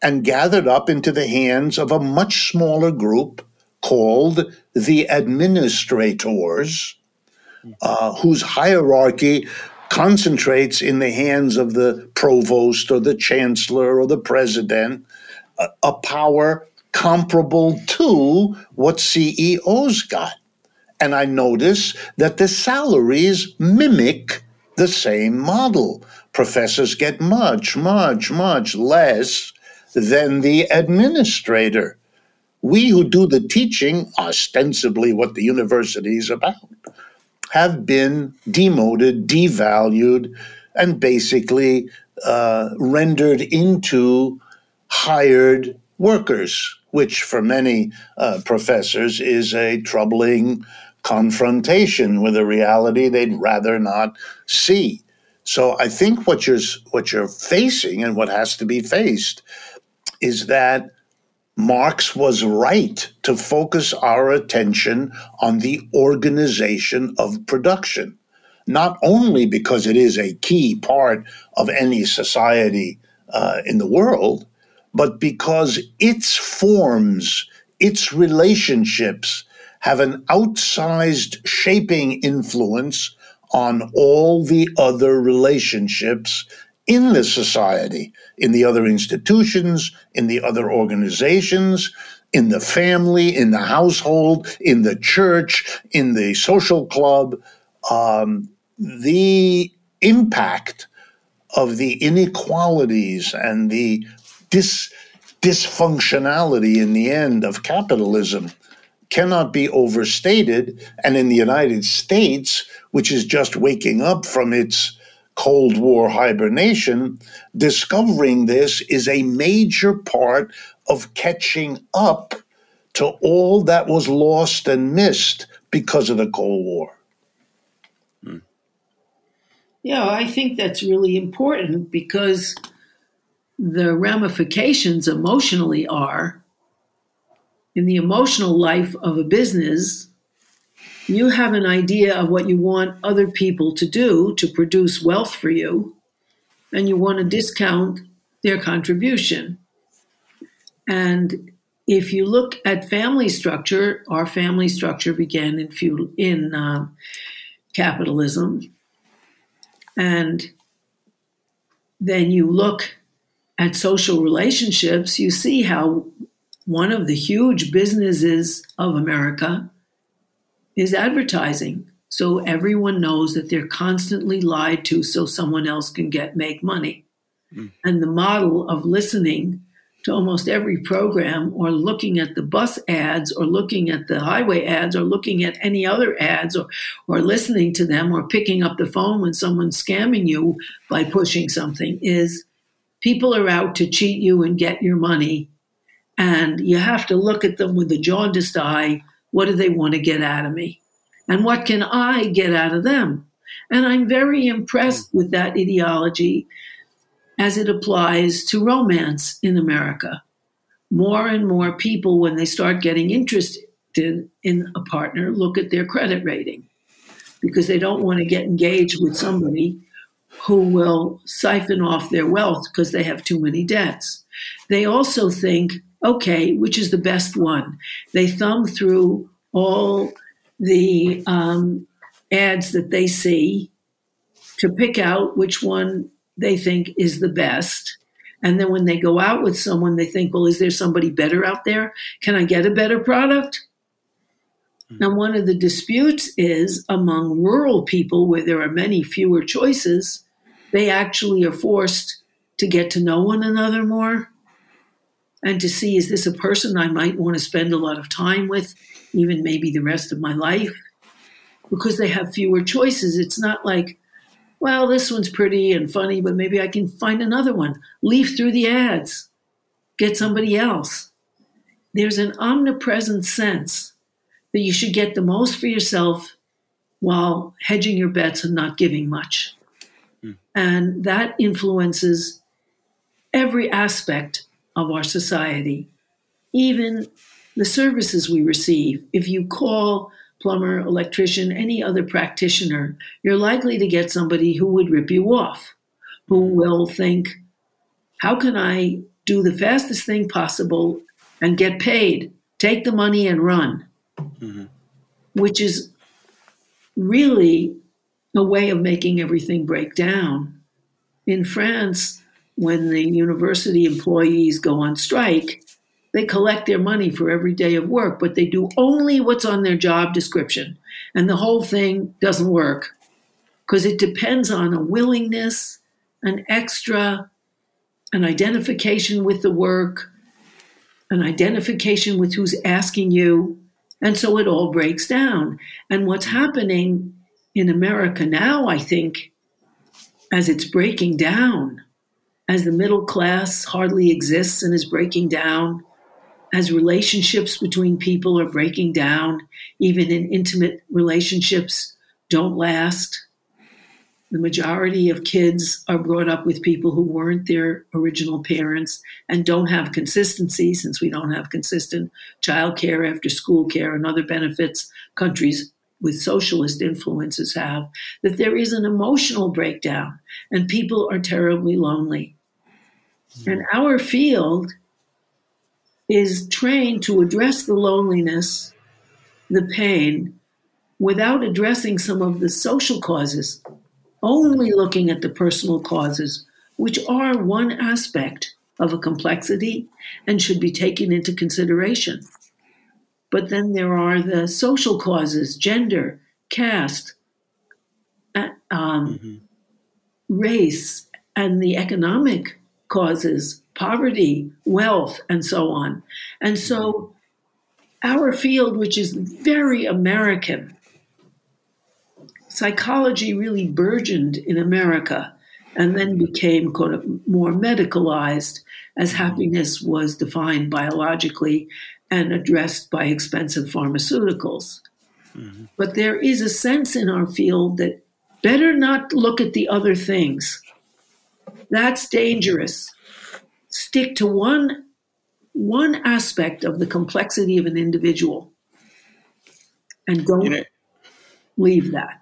and gathered up into the hands of a much smaller group called the administrators, uh, whose hierarchy concentrates in the hands of the provost or the chancellor or the president a, a power comparable to what CEOs got. And I notice that the salaries mimic the same model. Professors get much, much, much less than the administrator. We who do the teaching, ostensibly what the university is about, have been demoted, devalued, and basically uh, rendered into hired workers, which for many uh, professors is a troubling confrontation with a reality they'd rather not see. So I think what you're what you're facing and what has to be faced is that Marx was right to focus our attention on the organization of production, not only because it is a key part of any society uh, in the world, but because its forms, its relationships have an outsized shaping influence on all the other relationships in the society, in the other institutions, in the other organizations, in the family, in the household, in the church, in the social club. Um, the impact of the inequalities and the dis- dysfunctionality in the end of capitalism cannot be overstated. And in the United States, which is just waking up from its Cold War hibernation, discovering this is a major part of catching up to all that was lost and missed because of the Cold War. Hmm. Yeah, I think that's really important because the ramifications emotionally are in the emotional life of a business you have an idea of what you want other people to do to produce wealth for you, and you want to discount their contribution. And if you look at family structure, our family structure began in feudal in uh, capitalism, and then you look at social relationships, you see how one of the huge businesses of America is advertising. So everyone knows that they're constantly lied to so someone else can get make money. Mm. And the model of listening to almost every program or looking at the bus ads or looking at the highway ads or looking at any other ads or, or listening to them or picking up the phone when someone's scamming you by pushing something is people are out to cheat you and get your money. And you have to look at them with a jaundiced eye what do they want to get out of me? And what can I get out of them? And I'm very impressed with that ideology as it applies to romance in America. More and more people, when they start getting interested in a partner, look at their credit rating because they don't want to get engaged with somebody who will siphon off their wealth because they have too many debts. They also think okay, which is the best one? They thumb through all the um, ads that they see to pick out which one they think is the best. And then when they go out with someone, they think, well, is there somebody better out there? Can I get a better product? Mm-hmm. Now, one of the disputes is among rural people where there are many fewer choices, they actually are forced to get to know one another more and to see is this a person I might want to spend a lot of time with, even maybe the rest of my life? Because they have fewer choices. It's not like, well, this one's pretty and funny, but maybe I can find another one. Leaf through the ads, get somebody else. There's an omnipresent sense that you should get the most for yourself while hedging your bets and not giving much. Mm. And that influences every aspect of our society, even the services we receive. If you call plumber, electrician, any other practitioner, you're likely to get somebody who would rip you off, who will think, how can I do the fastest thing possible and get paid take the money and run, mm-hmm. which is really a way of making everything break down. In France, when the university employees go on strike, they collect their money for every day of work, but they do only what's on their job description. And the whole thing doesn't work because it depends on a willingness, an extra, an identification with the work, an identification with who's asking you. And so it all breaks down. And what's happening in America now, I think, as it's breaking down, as the middle class hardly exists and is breaking down, as relationships between people are breaking down, even in intimate relationships don't last. The majority of kids are brought up with people who weren't their original parents and don't have consistency since we don't have consistent child care, after school care, and other benefits countries with socialist influences have, that there is an emotional breakdown and people are terribly lonely. Hmm. And our field is trained to address the loneliness, the pain, without addressing some of the social causes, only looking at the personal causes, which are one aspect of a complexity and should be taken into consideration. But then there are the social causes, gender, caste, uh, um, mm-hmm. race, and the economic causes, poverty, wealth, and so on. And so our field, which is very American, psychology really burgeoned in America and then became kind of more medicalized as happiness was defined biologically and addressed by expensive pharmaceuticals. Mm-hmm. But there is a sense in our field that better not look at the other things. That's dangerous. Stick to one one aspect of the complexity of an individual and don't you know, leave that.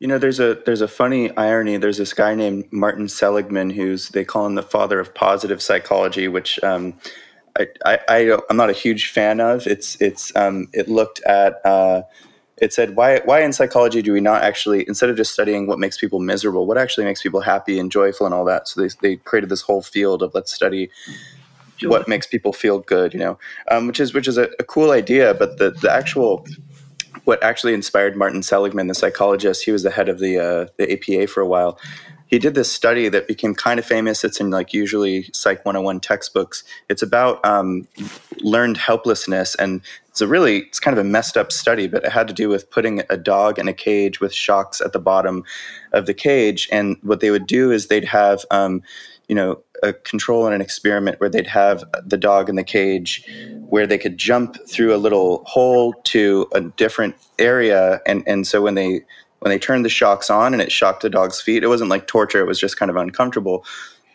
You know, there's a there's a funny irony. There's this guy named Martin Seligman, who's they call him the father of positive psychology, which um, I, I, I am not a huge fan of. It's it's um, it looked at uh, it said why why in psychology do we not actually instead of just studying what makes people miserable, what actually makes people happy and joyful and all that. So they they created this whole field of let's study what makes people feel good, you know, um, which is which is a, a cool idea. But the the actual what actually inspired Martin Seligman, the psychologist, he was the head of the uh, the APA for a while he did this study that became kind of famous. It's in like usually Psych 101 textbooks. It's about um, learned helplessness, and it's a really it's kind of a messed up study, but it had to do with putting a dog in a cage with shocks at the bottom of the cage. And what they would do is they'd have um, you know a control and an experiment where they'd have the dog in the cage where they could jump through a little hole to a different area and and so when they when they turned the shocks on and it shocked the dog's feet, it wasn't like torture. It was just kind of uncomfortable.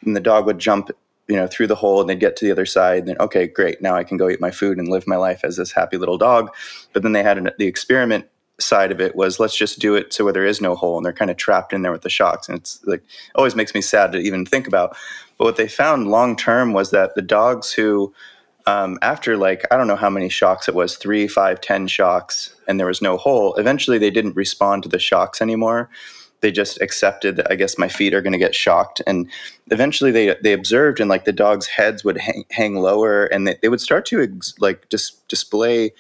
And the dog would jump, you know, through the hole and they'd get to the other side. And then, okay, great. Now I can go eat my food and live my life as this happy little dog. But then they had an, the experiment side of it was let's just do it so where there is no hole and they're kind of trapped in there with the shocks. And it's like, always makes me sad to even think about. But what they found long term was that the dogs who, um, after like I don't know how many shocks it was three, five, ten shocks, and there was no hole. Eventually, they didn't respond to the shocks anymore. They just accepted that I guess my feet are going to get shocked, and eventually they they observed and like the dogs' heads would hang, hang lower, and they, they would start to ex- like just display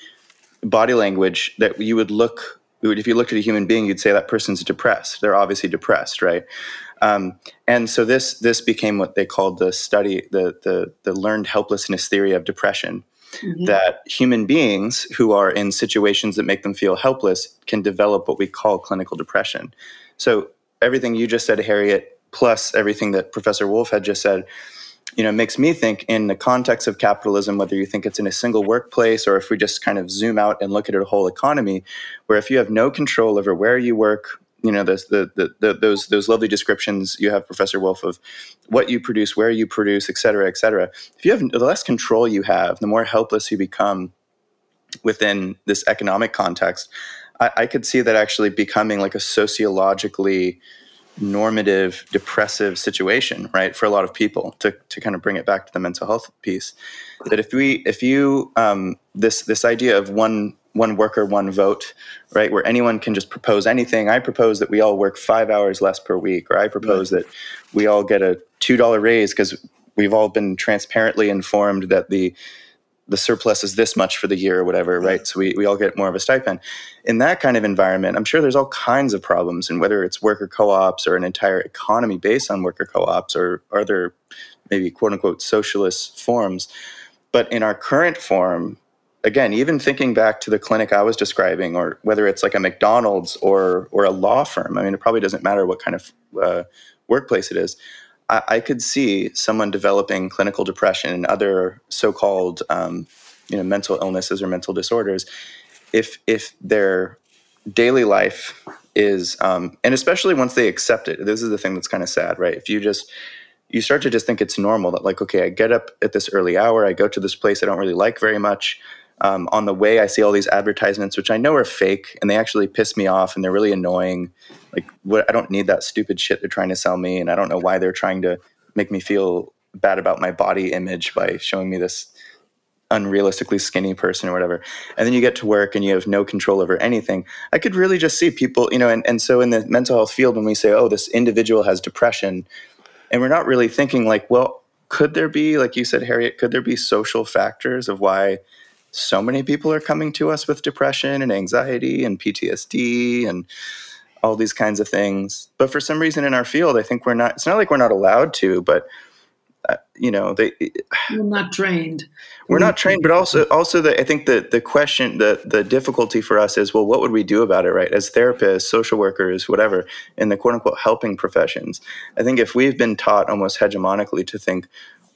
body language that you would look if you looked at a human being, you'd say that person's depressed. They're obviously depressed, right? Um, and so this this became what they called the study, the the, the learned helplessness theory of depression. Mm-hmm. That human beings who are in situations that make them feel helpless can develop what we call clinical depression. So everything you just said, Harriet, plus everything that Professor Wolff had just said, you know, makes me think in the context of capitalism, whether you think it's in a single workplace or if we just kind of zoom out and look at a whole economy, where if you have no control over where you work, you know the, the, the, those those lovely descriptions you have professor wolff of what you produce where you produce et cetera et cetera. If you have the less control you have the more helpless you become within this economic context i, I could see that actually becoming like a sociologically normative depressive situation right for a lot of people to, to kind of bring it back to the mental health piece. That if we if you um, this this idea of one one worker one vote right where anyone can just propose anything i propose that we all work five hours less per week or i propose right. that we all get a two dollar raise because we've all been transparently informed that the the surplus is this much for the year or whatever, right? So we, we all get more of a stipend. In that kind of environment, I'm sure there's all kinds of problems. And whether it's worker co ops or an entire economy based on worker co ops or other maybe quote unquote socialist forms. But in our current form, again, even thinking back to the clinic I was describing, or whether it's like a McDonald's or or a law firm, I mean, it probably doesn't matter what kind of uh, workplace it is. I, I could see someone developing clinical depression and other so-called um, you know mental illnesses or mental disorders if if their daily life is um, and especially once they accept it this is the thing that's kind of sad right if you just you start to just think it's normal that like okay i get up at this early hour i go to this place i don't really like very much um, on the way i see all these advertisements which i know are fake and they actually piss me off and they're really annoying. Like what i don't need that stupid shit they're trying to sell me and i don't know why they're trying to make me feel bad about my body image by showing me this unrealistically skinny person or whatever. And then you get to work and you have no control over anything. I could really just see people you know and, and so in the mental health field when we say oh this individual has depression and we're not really thinking like well could there be like you said harriet could there be social factors of why so many people are coming to us with depression and anxiety and ptsd and all these kinds of things. But for some reason in our field, I think we're not. It's not like we're not allowed to, but uh, you know, they we're not trained. We're not trained, but also also the I think the the question the the difficulty for us is well, what would we do about it, right? As therapists, social workers, whatever, in the quote unquote helping professions. I think if we've been taught almost hegemonically to think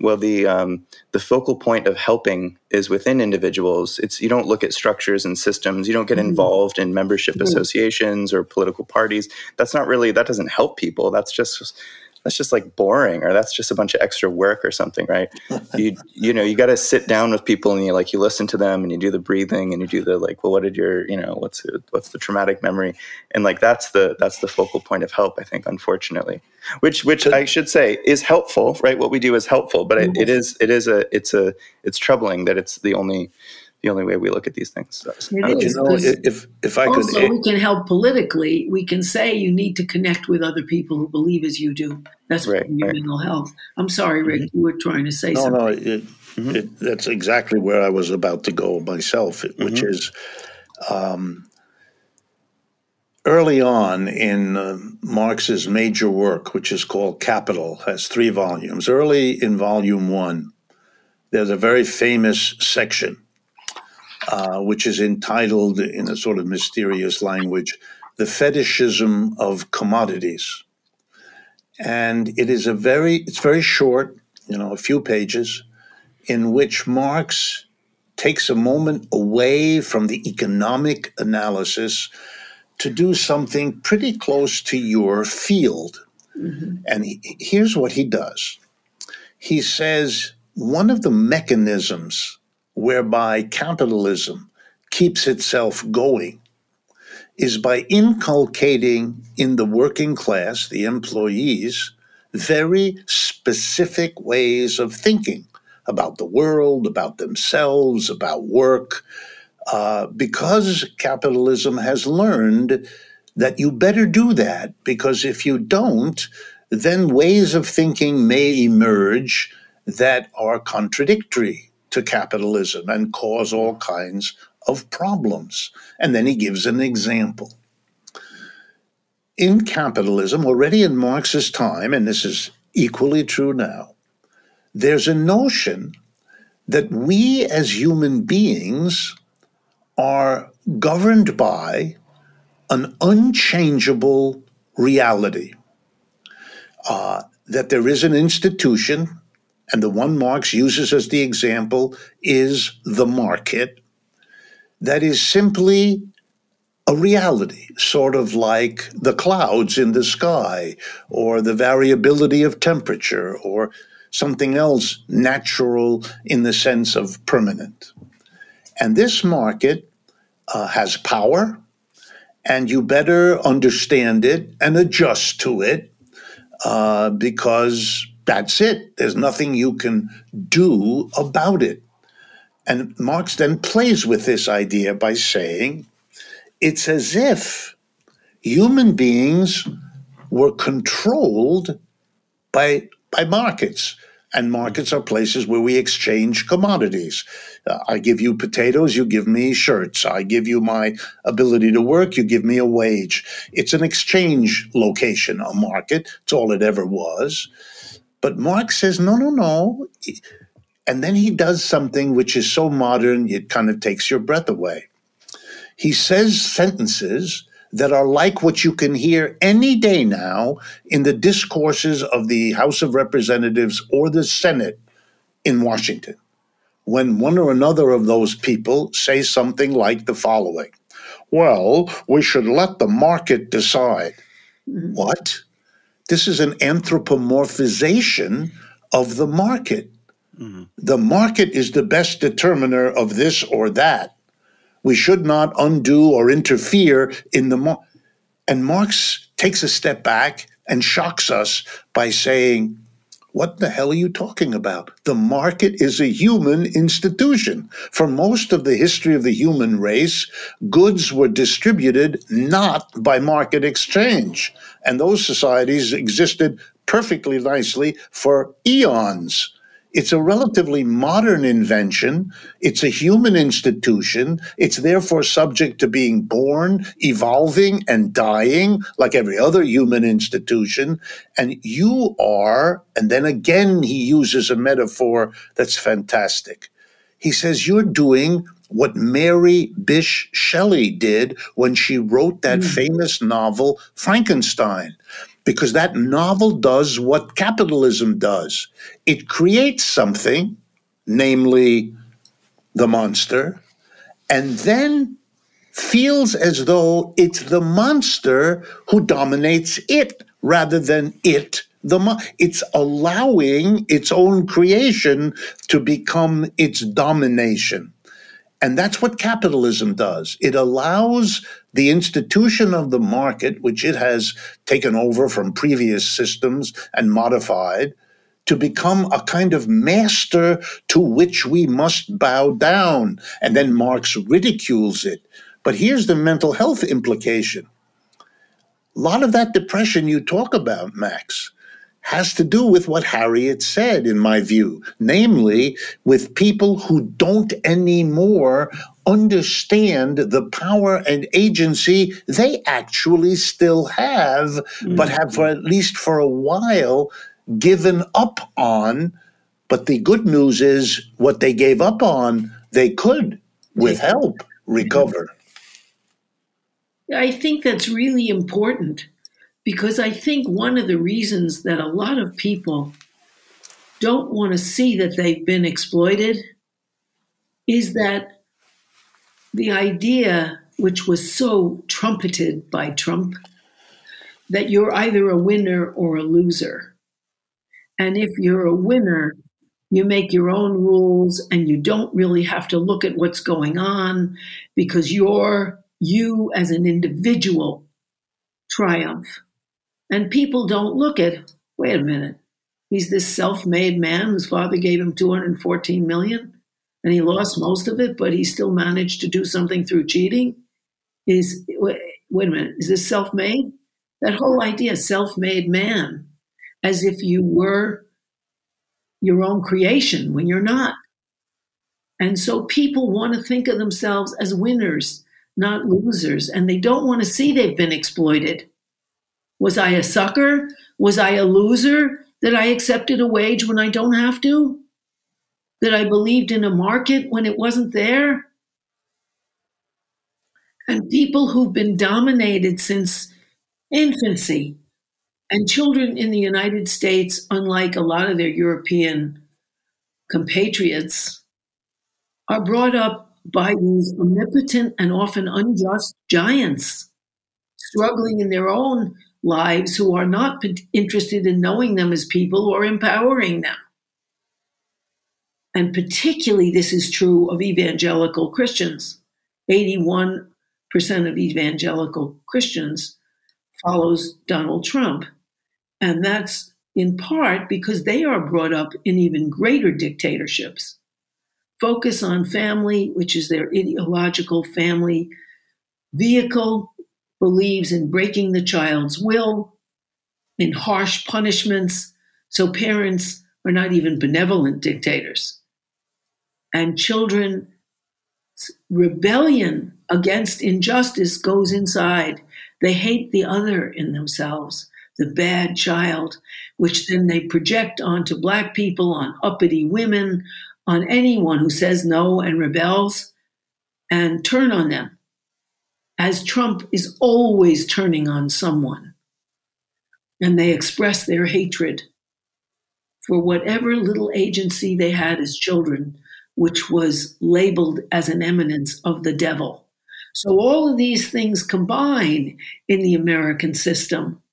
well, the um, the focal point of helping is within individuals. It's you don't look at structures and systems. You don't get mm-hmm. involved in membership associations or political parties. That's not really that doesn't help people. That's just that's just like boring or that's just a bunch of extra work or something right? You you know you got to sit down with people and you like you listen to them and you do the breathing and you do the like well what did your you know what's what's the traumatic memory? And like that's the that's the focal point of help i think unfortunately which which i should say is helpful right? What we do is helpful but it, it mm-hmm. is it is a it's a it's troubling that it's the only the only way we look at these things. It is, you know, if if I also could, we can help politically. We can say you need to connect with other people who believe as you do. That's right, your right. mental health. I'm sorry, Rick, mm-hmm. you were trying to say no, something. No, it, mm-hmm. it, that's exactly where I was about to go myself, which mm-hmm. is. Um, early on in uh, Marx's major work, which is called Capital, has three volumes. Early in volume one, there's a very famous section uh, which is entitled in a sort of mysterious language, The Fetishism of Commodities. And it is a very, it's very short, you know, a few pages, in which Marx takes a moment away from the economic analysis to do something pretty close to your field. Mm-hmm. And he, here's what he does he says one of the mechanisms whereby capitalism keeps itself going is by inculcating in the working class, the employees, very specific ways of thinking about the world, about themselves, about work, uh, because capitalism has learned that you better do that, because if you don't, then ways of thinking may emerge that are contradictory to capitalism and cause all kinds of problems. And then he gives an example. In capitalism, already in Marx's time, and this is equally true now, there's a notion that we as human beings are governed by an unchangeable reality. Uh, that there is an institution and the one Marx uses as the example is the market, that is simply a reality, sort of like the clouds in the sky, or the variability of temperature, or something else natural in the sense of permanent. And this market uh, has power, and you better understand it and adjust to it uh, because that's it. There's nothing you can do about it. And Marx then plays with this idea by saying it's as if human beings were controlled by, by markets. And markets are places where we exchange commodities. Uh, I give you potatoes, you give me shirts. I give you my ability to work, you give me a wage. It's an exchange location, a market. It's all it ever was. But Marx says, no, no, no. And then he does something which is so modern, it kind of takes your breath away. He says sentences that are like what you can hear any day now in the discourses of the House of Representatives or the Senate in Washington. When one or another of those people say something like the following Well, we should let the market decide. Mm-hmm. What? This is an anthropomorphization of the market. Mm-hmm. The market is the best determiner of this or that. We should not undo or interfere in the market. And Marx takes a step back and shocks us by saying, what the hell are you talking about? The market is a human institution. For most of the history of the human race, goods were distributed not by market exchange. And those societies existed perfectly nicely for eons. It's a relatively modern invention. It's a human institution. It's therefore subject to being born, evolving, and dying like every other human institution. And you are, and then again, he uses a metaphor that's fantastic. He says, You're doing what Mary Bysshe Shelley did when she wrote that mm. famous novel, Frankenstein because that novel does what capitalism does. It creates something, namely the monster, and then feels as though it's the monster who dominates it rather than it the mo- it's allowing its own creation to become its domination and that's what capitalism does. It allows the institution of the market, which it has taken over from previous systems and modified, to become a kind of master to which we must bow down. And then Marx ridicules it. But here's the mental health implication. A lot of that depression you talk about, Max, has to do with what Harriet said, in my view, namely, with people who don't anymore understand the power and agency they actually still have, mm-hmm. but have, for, at least for a while, given up on. But the good news is what they gave up on, they could, with help, recover. I think that's really important because I think one of the reasons that a lot of people don't want to see that they've been exploited is that the idea, which was so trumpeted by Trump, that you're either a winner or a loser. And if you're a winner, you make your own rules and you don't really have to look at what's going on because you're you as an individual triumph. And people don't look at, wait a minute, he's this self-made man whose father gave him 214 million and he lost most of it, but he still managed to do something through cheating. Is wait, wait a minute, is this self-made? That whole idea, self-made man, as if you were your own creation when you're not. And so people want to think of themselves as winners, not losers, and they don't want to see they've been exploited. Was I a sucker? Was I a loser that I accepted a wage when I don't have to? That I believed in a market when it wasn't there? And people who've been dominated since infancy, and children in the United States, unlike a lot of their European compatriots, are brought up by these omnipotent and often unjust giants, struggling in their own lives who are not interested in knowing them as people or empowering them. And particularly, this is true of evangelical Christians. 81% of evangelical Christians follows Donald Trump. And that's in part because they are brought up in even greater dictatorships. Focus on family, which is their ideological family vehicle, believes in breaking the child's will, in harsh punishments, so parents are not even benevolent dictators. And children rebellion against injustice goes inside. They hate the other in themselves, the bad child, which then they project onto black people, on uppity women, on anyone who says no and rebels, and turn on them. As Trump is always turning on someone. And they express their hatred for whatever little agency they had as children which was labeled as an eminence of the devil. So all of these things combine in the American system.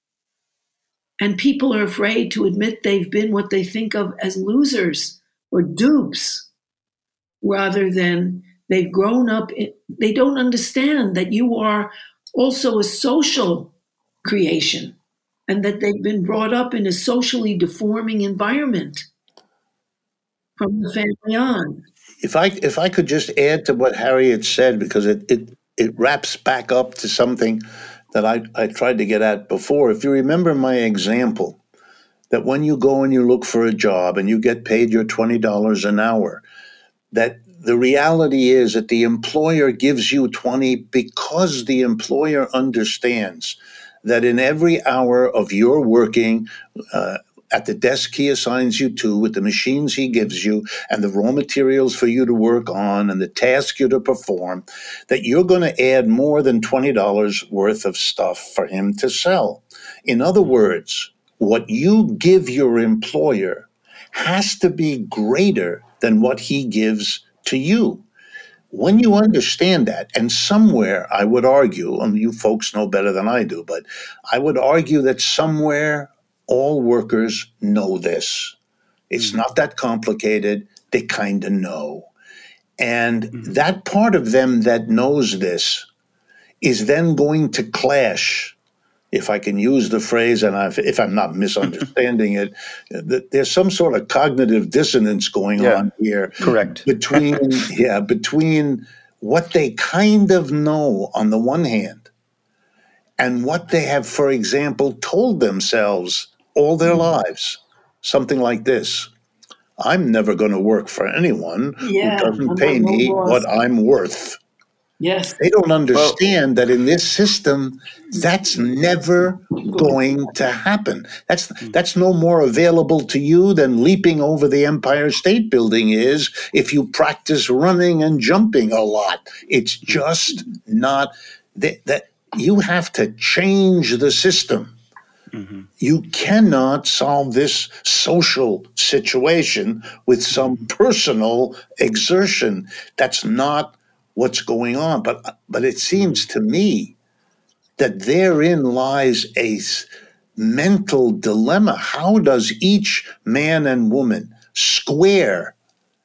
And people are afraid to admit they've been what they think of as losers or dupes, rather than they've grown up, in, they don't understand that you are also a social creation and that they've been brought up in a socially deforming environment from the family on. If I if I could just add to what Harriet said, because it it, it wraps back up to something that I, I tried to get at before. If you remember my example, that when you go and you look for a job and you get paid your twenty dollars an hour, that the reality is that the employer gives you 20 because the employer understands that in every hour of your working uh, at the desk he assigns you to with the machines he gives you and the raw materials for you to work on and the task you to perform that you're going to add more than $20 worth of stuff for him to sell. In other words what you give your employer has to be greater than what he gives to you when you understand that, and somewhere I would argue, and you folks know better than I do, but I would argue that somewhere all workers know this. It's mm-hmm. not that complicated. They kind of know. And mm-hmm. that part of them that knows this is then going to clash, if I can use the phrase, and I've, if I'm not misunderstanding it, that there's some sort of cognitive dissonance going yeah, on here. Correct. Between, yeah, between what they kind of know on the one hand and what they have, for example, told themselves all their hmm. lives. Something like this I'm never going to work for anyone yeah, who doesn't pay me what I'm worth. Yes. They don't understand well, that in this system, that's never going to happen. That's that's no more available to you than leaping over the Empire State Building is if you practice running and jumping a lot. It's just not that, that you have to change the system Mm-hmm. You cannot solve this social situation with some personal exertion. That's not what's going on. But but it seems to me that therein lies a mental dilemma. How does each man and woman square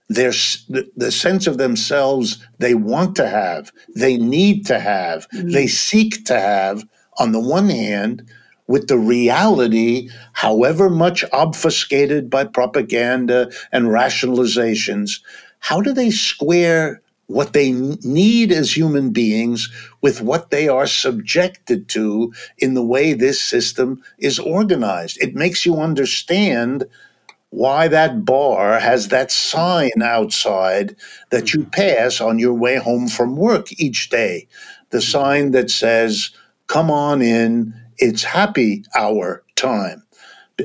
their the, the sense of themselves they want to have, they need to have, mm-hmm. they seek to have on the one hand? with the reality, however much obfuscated by propaganda and rationalizations, how do they square what they need as human beings with what they are subjected to in the way this system is organized? It makes you understand why that bar has that sign outside that you mm-hmm. pass on your way home from work each day. The sign that says, Come on in it's happy hour time,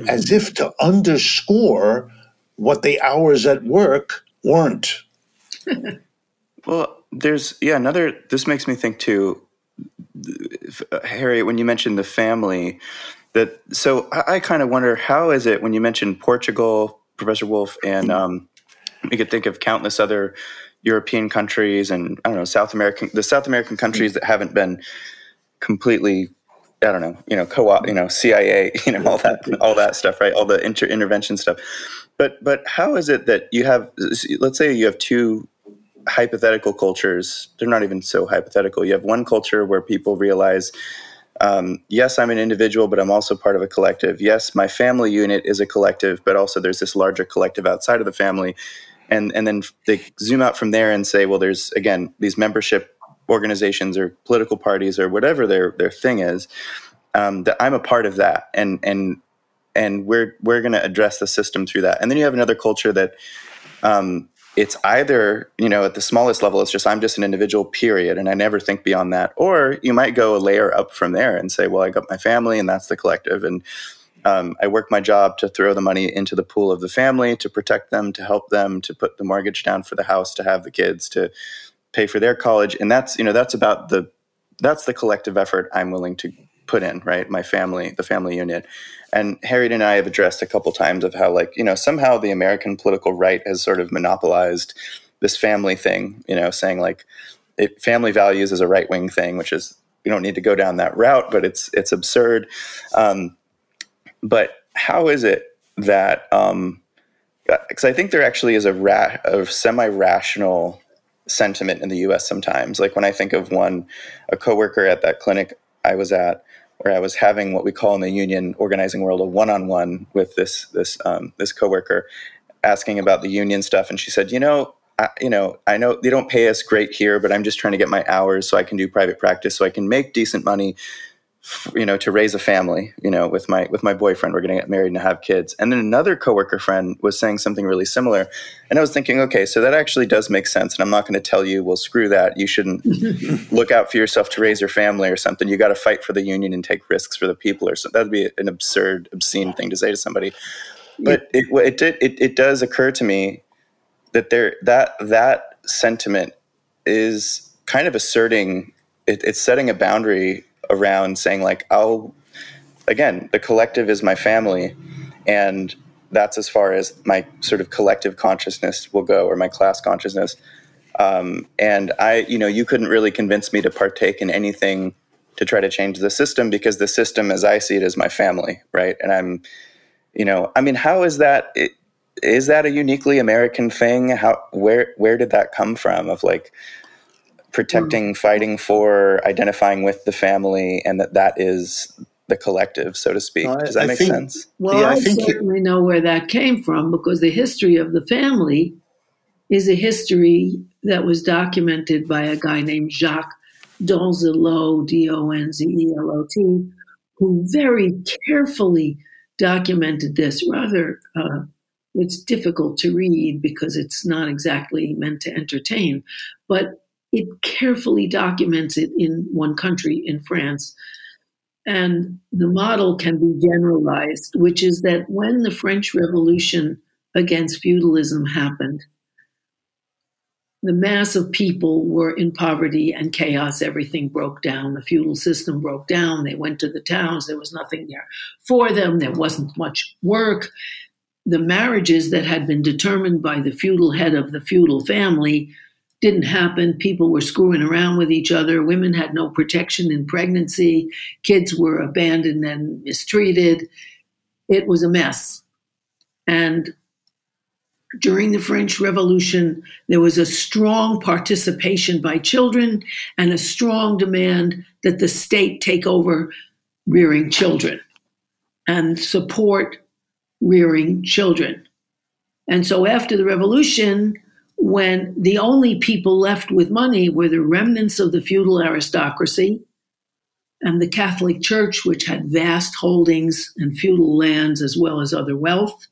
as if to underscore what the hours at work weren't. well, there's, yeah, another, this makes me think too, Harriet, when you mentioned the family, that, so I, I kind of wonder how is it when you mentioned Portugal, Professor Wolff, and um, we could think of countless other European countries and I don't know, South American, the South American countries that haven't been completely I don't know, you know, co-op, you know, CIA, you know, all that, all that stuff, right? All the inter- intervention stuff. But, but how is it that you have, let's say you have two hypothetical cultures. They're not even so hypothetical. You have one culture where people realize um, yes, I'm an individual, but I'm also part of a collective. Yes, my family unit is a collective, but also there's this larger collective outside of the family. And, and then they zoom out from there and say, well, there's, again, these membership organizations or political parties or whatever their, their thing is, um, that I'm a part of that. And, and, and we're, we're going to address the system through that. And then you have another culture that um, it's either you know at the smallest level it's just i'm just an individual period and i never think beyond that. Or you might go a layer up from there and say well i got my family and that's the collective and um, i work my job to throw the money into the pool of the family to protect them to help them to put the mortgage down for the house to have the kids to pay for their college and that's you know that's about the that's the collective effort i'm willing to put in right? My family the family unit and Harriet and I have addressed a couple times of how, like, you know, somehow the American political right has sort of monopolized this family thing, you know, saying like it, family values is a right wing thing, which is we don't need to go down that route, but it's it's absurd. Um, but how is it that? Because um, I think there actually is a, ra- a semi rational sentiment in the U.S. sometimes. Like when I think of one, a coworker at that clinic I was at where I was having what we call in the union organizing world a one-on-one with this this um, this coworker, asking about the union stuff, and she said, you know. I, you know, I know they don't pay us great here, but I'm just trying to get my hours so I can do private practice, so I can make decent money you know to raise a family you know with my with my boyfriend. We're going to get married and have kids. And then another coworker friend was saying something really similar. And i was thinking okay so that actually does make sense and i'm not going to tell you well screw that. You shouldn't look out for yourself to raise your family or something. You got to fight for the union and take risks for the people or something. That'd be an absurd obscene thing to say to somebody. But it it did it, it does occur to me that there that that sentiment is kind of asserting it, it's setting a boundary around saying like I'll again the collective is my family and that's as far as my sort of collective consciousness will go or my class consciousness. Um, and I you know you couldn't really convince me to partake in anything to try to change the system because the system as I see it is my family right? And I'm you know I mean how is that is that a uniquely American thing? How where where did that come from of like protecting, mm. fighting for, identifying with the family, and that that is the collective, so to speak. Does that I make think, sense? Well, yeah, I, I certainly know where that came from because the history of the family is a history that was documented by a guy named Jacques Donzelot, D O N Z E L O T, who very carefully documented this. Rather, uh, it's difficult to read because it's not exactly meant to entertain, but it carefully documents it in one country, in France. And the model can be generalized, which is that when the French Revolution against feudalism happened, the mass of people were in poverty and chaos. Everything broke down. The feudal system broke down. They went to the towns. There was nothing there for them. There wasn't much work. The marriages that had been determined by the feudal head of the feudal family didn't happen. People were screwing around with each other. Women had no protection in pregnancy. Kids were abandoned and mistreated. It was a mess. And during the French Revolution, there was a strong participation by children and a strong demand that the state take over rearing children and support rearing children. And so after the revolution, when the only people left with money were the remnants of the feudal aristocracy and the Catholic Church, which had vast holdings and feudal lands as well as other wealth,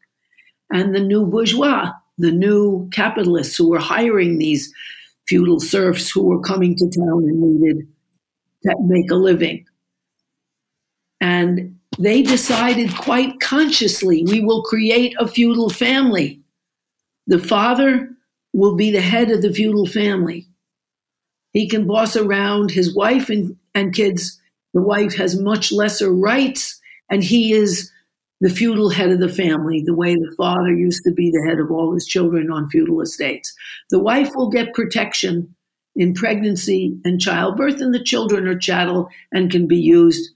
and the new bourgeois, the new capitalists who were hiring these feudal serfs who were coming to town and needed to make a living. And they decided quite consciously we will create a feudal family. The father will be the head of the feudal family. He can boss around his wife and, and kids. The wife has much lesser rights, and he is the feudal head of the family, the way the father used to be the head of all his children on feudal estates. The wife will get protection in pregnancy and childbirth, and the children are chattel and can be used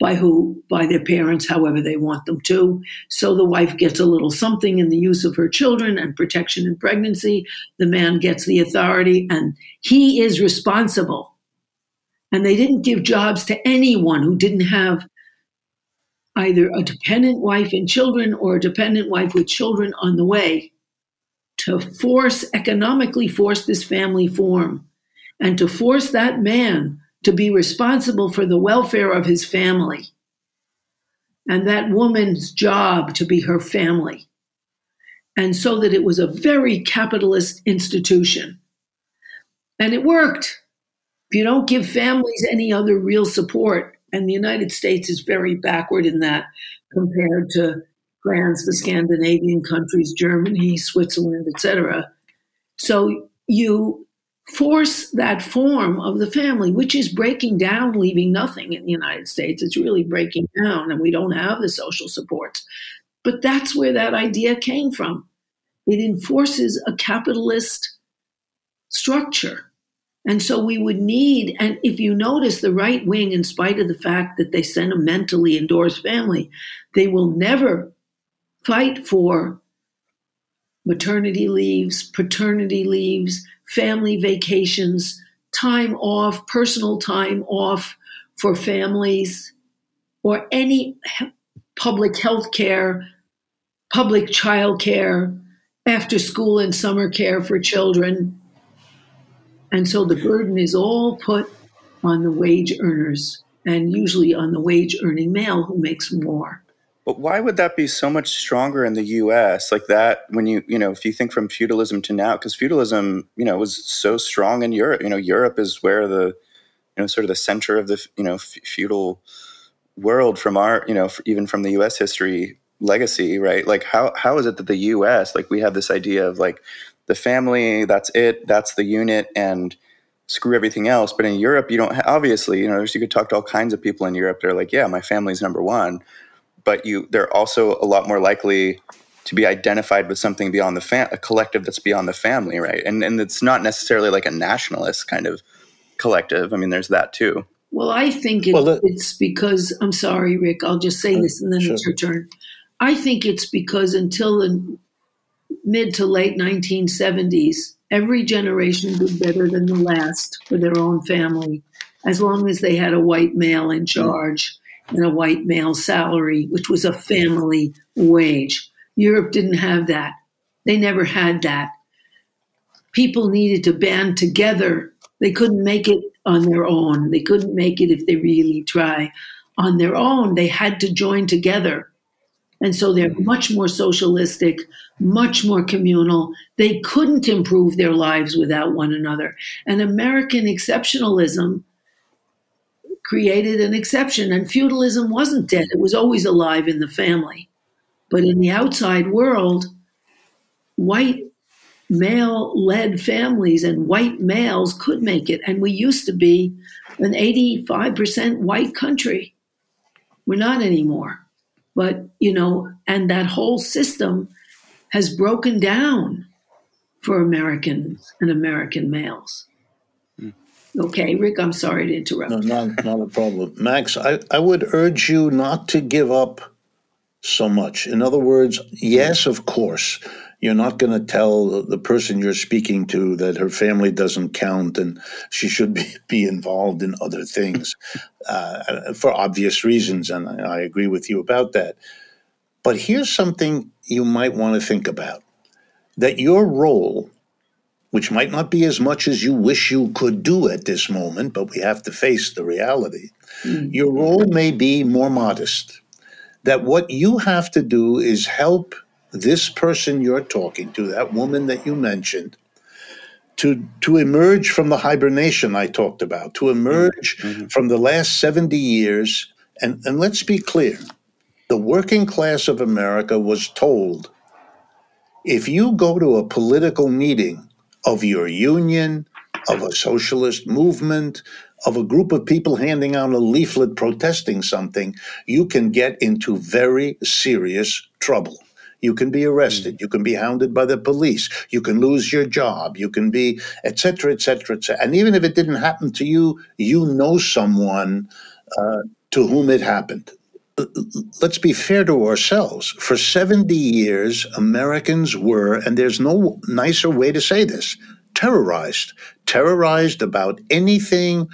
by who? By their parents, however they want them to. So the wife gets a little something in the use of her children and protection in pregnancy. The man gets the authority and he is responsible. And they didn't give jobs to anyone who didn't have either a dependent wife and children or a dependent wife with children on the way to force, economically force this family form and to force that man to be responsible for the welfare of his family and that woman's job to be her family. And so that it was a very capitalist institution. And it worked. If you don't give families any other real support, and the United States is very backward in that compared to France, the Scandinavian countries, Germany, Switzerland, etc. So you force that form of the family, which is breaking down, leaving nothing in the United States. It's really breaking down, and we don't have the social supports. But that's where that idea came from. It enforces a capitalist structure and so we would need, and if you notice the right wing, in spite of the fact that they sentimentally endorse family, they will never fight for maternity leaves, paternity leaves, family vacations, time off, personal time off for families, or any public health care, public child care, after school and summer care for children and so the burden is all put on the wage earners and usually on the wage earning male who makes more. But why would that be so much stronger in the US like that when you, you know, if you think from feudalism to now, because feudalism, you know, was so strong in Europe. You know, Europe is where the, you know, sort of the center of the, you know, feudal world from our, you know, even from the US history legacy, right? Like how, how is it that the US, like we have this idea of like the family, that's it, that's the unit, and screw everything else. But in Europe, you don't ha- obviously, you know, you could talk to all kinds of people in Europe. They're like, yeah, my family's number one, but you they're also a lot more likely to be identified with something beyond the fam- a collective that's beyond the family, right? And and it's not necessarily like a nationalist kind of collective. I mean, there's that too. Well, I think it, well, that, it's because I'm sorry, Rick. I'll just say this, and then sure. it's your turn. I think it's because until the mid to late 1970s, every generation did better than the last for their own family, as long as they had a white male in mm-hmm. charge and a white male salary, which was a family wage. Europe didn't have that. They never had that. People needed to band together. They couldn't make it on their own. They couldn't make it if they really try on their own. They had to join together. And so they're much more socialistic, much more communal. They couldn't improve their lives without one another. And American exceptionalism created an exception. And feudalism wasn't dead, it was always alive in the family. But in the outside world, white male led families and white males could make it. And we used to be an 85% white country. We're not anymore. But, you know, and that whole system has broken down for Americans and American males. Okay, Rick, I'm sorry to interrupt. No, not, not a problem. Max, I, I would urge you not to give up so much. In other words, yes, of course, you're not going to tell the person you're speaking to that her family doesn't count and she should be, be involved in other things uh, for obvious reasons. And I, I agree with you about that. But here's something you might want to think about that your role, which might not be as much as you wish you could do at this moment, but we have to face the reality, mm-hmm. your role may be more modest. That what you have to do is help this person you're talking to, that woman that you mentioned, to to emerge from the hibernation I talked about, to emerge mm-hmm. from the last 70 years. And, and let's be clear the working class of America was told if you go to a political meeting of your union, of a socialist movement, of a group of people handing out a leaflet protesting something, you can get into very serious trouble. You can be arrested. Mm. You can be hounded by the police. You can lose your job. You can be, etc., etc., etc. And even if it didn't happen to you, you know someone uh, to whom it happened. Let's be fair to ourselves. For 70 years, Americans were, and there's no nicer way to say this, terrorized. Terrorized about anything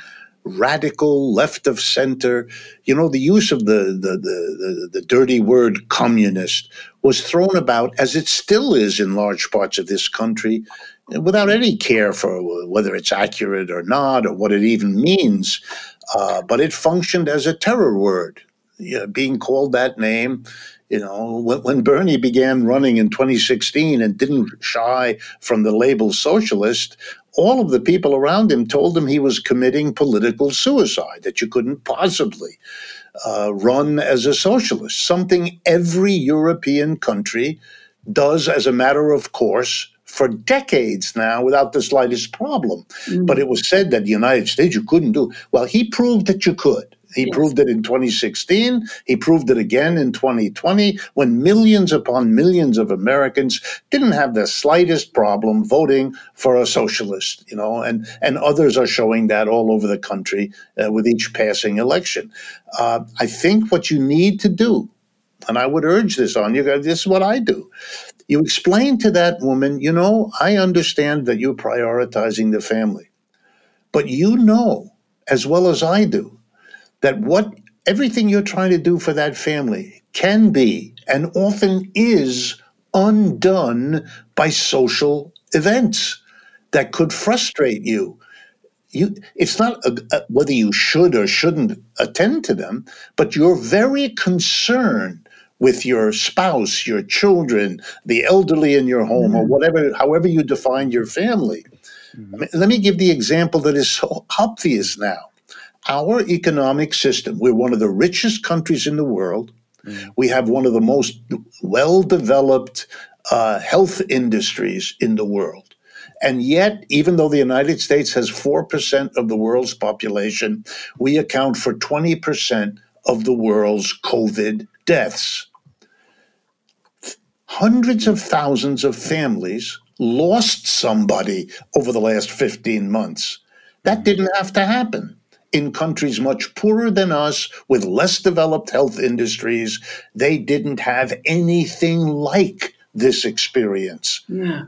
radical, left of center. You know, the use of the, the, the, the, the dirty word communist was thrown about, as it still is in large parts of this country, without any care for whether it's accurate or not or what it even means. Uh, but it functioned as a terror word. You know, being called that name you know, when, when, Bernie began running in 2016 and didn't shy from the label socialist, all of the people around him told him he was committing political suicide, that you couldn't possibly uh, run as a socialist, something every European country does as a matter of course for decades now without the slightest problem. Mm. But it was said that the United States you couldn't do. Well, he proved that you could. He yes. proved it in 2016. He proved it again in 2020 when millions upon millions of Americans didn't have the slightest problem voting for a socialist, you know, and, and others are showing that all over the country uh, with each passing election. Uh, I think what you need to do, and I would urge this on you, this is what I do. You explain to that woman, you know, I understand that you're prioritizing the family, but you know as well as I do that what everything you're trying to do for that family can be and often is undone by social events that could frustrate you. You, it's not a, a, whether you should or shouldn't attend to them, but you're very concerned with your spouse, your children, the elderly in your home, mm-hmm. or whatever, however you define your family. Mm-hmm. I mean, let me give the example that is so obvious now our economic system, we're one of the richest countries in the world. Mm. We have one of the most well developed uh, health industries in the world. And yet, even though the United States has 4% of the world's population, we account for 20% of the world's COVID deaths. Hundreds of thousands of families lost somebody over the last 15 months. That didn't have to happen in countries much poorer than us with less developed health industries, they didn't have anything like this experience. Yeah.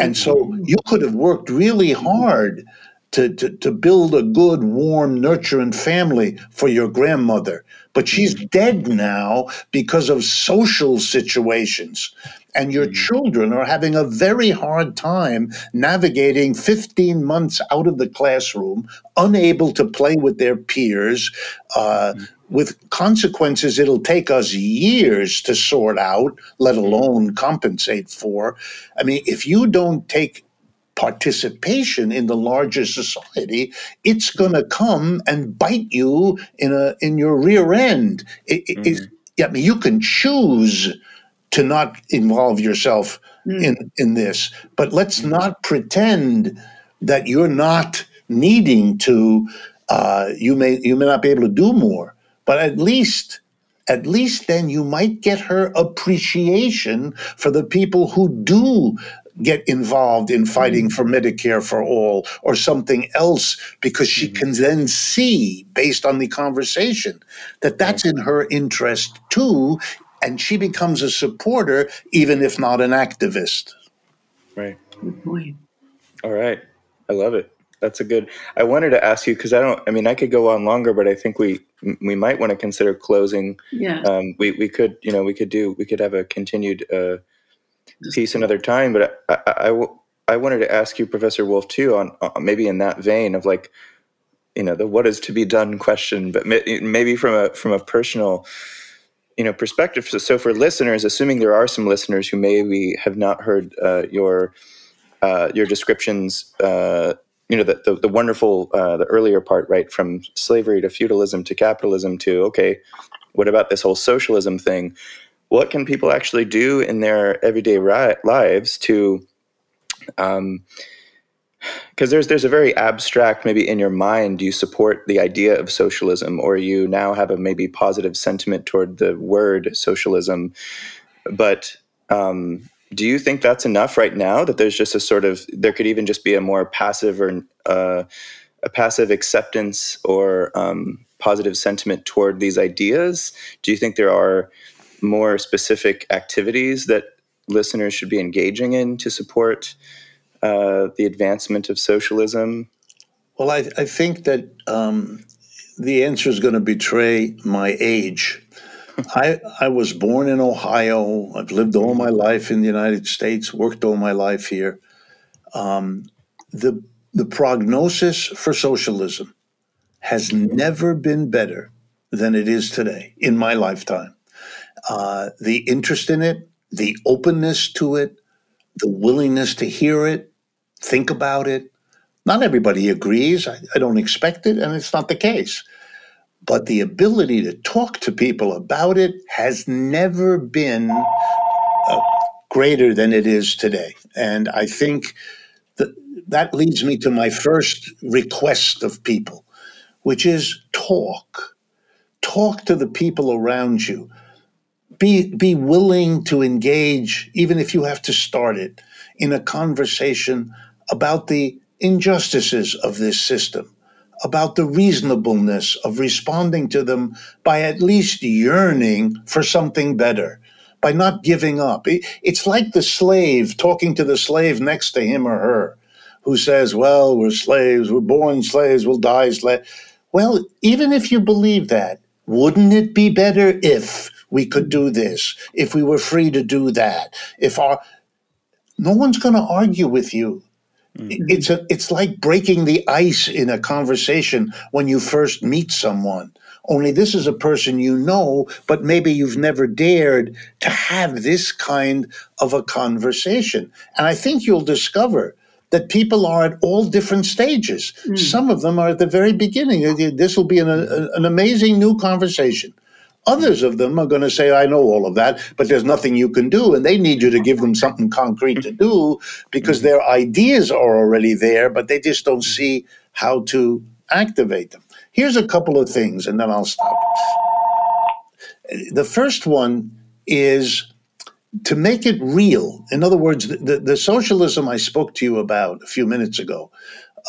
And so you could have worked really hard to, to, to build a good, warm, nurturing family for your grandmother. But she's mm. dead now because of social situations and your mm-hmm. children are having a very hard time navigating 15 months out of the classroom, unable to play with their peers, uh, mm-hmm. with consequences it'll take us years to sort out, let mm-hmm. alone compensate for. I mean, if you don't take participation in the larger society, it's going to come and bite you in a in your rear end. It, mm-hmm. it, I mean, you can choose to not involve yourself mm. in in this. But let's mm. not pretend that you're not needing to. Uh, you may you may not be able to do more, but at least at least then you might get her appreciation for the people who do get involved in fighting mm. for Medicare for all or something else because she mm-hmm. can then see based on the conversation that that's in her interest too and she becomes a supporter, even if not an activist. Right. Good point. All right. I love it. That's a good. I wanted to ask you because I don't. I mean, I could go on longer, but I think we we might want to consider closing. Yeah. Um, we we could you know we could do we could have a continued uh, piece another time, but I, I, I, I wanted to ask you, Professor Wolff, too, on uh, maybe in that vein of like, you know, the what is to be done question, but maybe from a from a personal you know perspective. So, so, for listeners assuming there are some listeners who maybe have not heard uh, your uh, your descriptions uh, you know the, the, the wonderful uh, the earlier part right from slavery to feudalism to capitalism to okay what about this whole socialism thing? What can people actually do in their everyday ri- lives to um, because there's there's a very abstract maybe in your mind you support the idea of socialism or you now have a maybe positive sentiment toward the word socialism but um, do you think that's enough right now that there's just a sort of there could even just be a more passive or uh, a passive acceptance or um, positive sentiment toward these ideas? Do you think there are more specific activities that listeners should be engaging in to support uh, the advancement of socialism? Well, I, I think that um, the answer is going to betray my age. I, I was born in Ohio. I've lived all my life in the United States, worked all my life here. Um, the, the prognosis for socialism has never been better than it is today in my lifetime. Uh, the interest in it, the openness to it, the willingness to hear it, think about it. Not everybody agrees. I, I don't expect it, and it's not the case. But the ability to talk to people about it has never been uh, greater than it is today. And I think that that leads me to my first request of people, which is talk. Talk to the people around you be be willing to engage even if you have to start it in a conversation about the injustices of this system about the reasonableness of responding to them by at least yearning for something better by not giving up it's like the slave talking to the slave next to him or her who says well we're slaves we're born slaves we'll die slaves well even if you believe that wouldn't it be better if we could do this, if we were free to do that, if our no one's going to argue with you. Mm-hmm. It's a it's like breaking the ice in a conversation when you first meet someone. Only this is a person you know, but maybe you've never dared to have this kind of a conversation. And I think you'll discover that people are at all different stages. Mm. Some of them are at the very beginning. This will be an, an amazing new conversation. Others of them are going to say, I know all of that, but there's nothing you can do. And they need you to give them something concrete to do because mm-hmm. their ideas are already there, but they just don't see how to activate them. Here's a couple of things, and then I'll stop. The first one is to make it real. In other words, the, the socialism I spoke to you about a few minutes ago.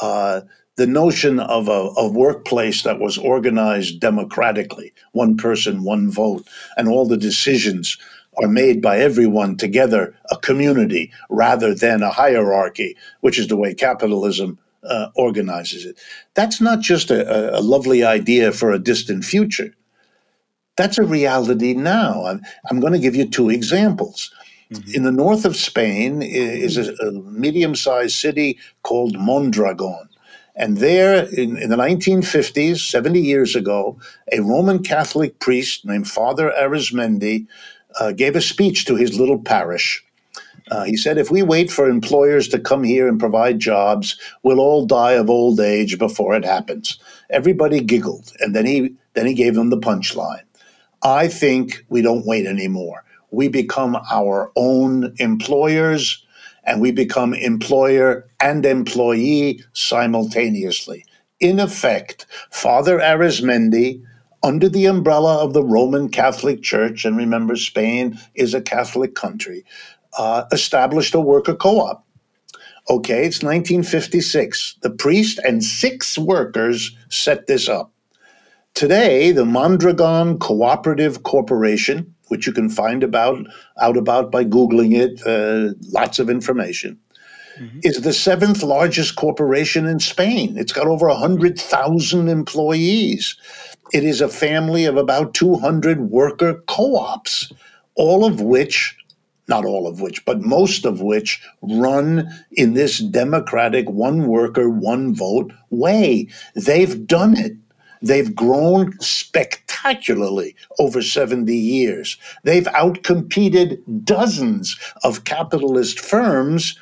Uh, the notion of a, a, workplace that was organized democratically, one person, one vote, and all the decisions are made by everyone together, a community, rather than a hierarchy, which is the way capitalism uh, organizes it. That's not just a, a, lovely idea for a distant future. That's a reality now. I'm, I'm going to give you two examples. Mm-hmm. In the north of Spain is a, a medium sized city called Mondragon and there, in, in, the 1950s, 70 years ago, a Roman Catholic priest named Father Arizmendi uh, gave a speech to his little parish. Uh, he said, If we wait for employers to come here and provide jobs, we'll all die of old age before it happens. Everybody giggled, and then he, then he gave them the punchline. I think we don't wait anymore. We become our own employers and we become employer and employee simultaneously. In effect, Father Arizmendi, under the umbrella of the Roman Catholic Church, and remember, Spain is a Catholic country, uh, established a worker co op. Okay, it's 1956. The priest and six workers set this up. Today, the Mondragon Cooperative Corporation which you can find about out about by googling it. Uh, lots of information. Mm-hmm. Is the seventh largest corporation in Spain. It's got over 100,000 employees. It is a family of about 200 worker co ops, all of which, not all of which, but most of which run in this democratic one worker, one vote way. They've done it. They've grown spectacularly over 70 years. They've outcompeted dozens of capitalist firms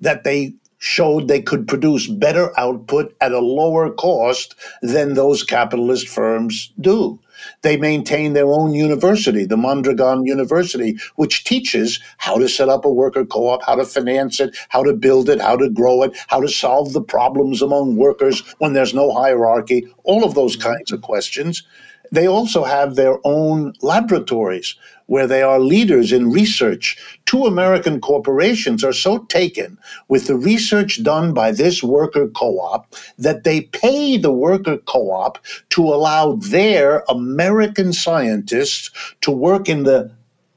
that they showed they could produce better output at a lower cost than those capitalist firms do. They maintain their own university, the Mondragon University, which teaches how to set up a worker co op, how to finance it, how to build it, how to grow it, how to solve the problems among workers when there's no hierarchy, all of those kinds of questions. They also have their own laboratories where they are leaders in research. Two American corporations are so taken with the research done by this worker co op that they pay the worker co op to allow their American scientists to work in the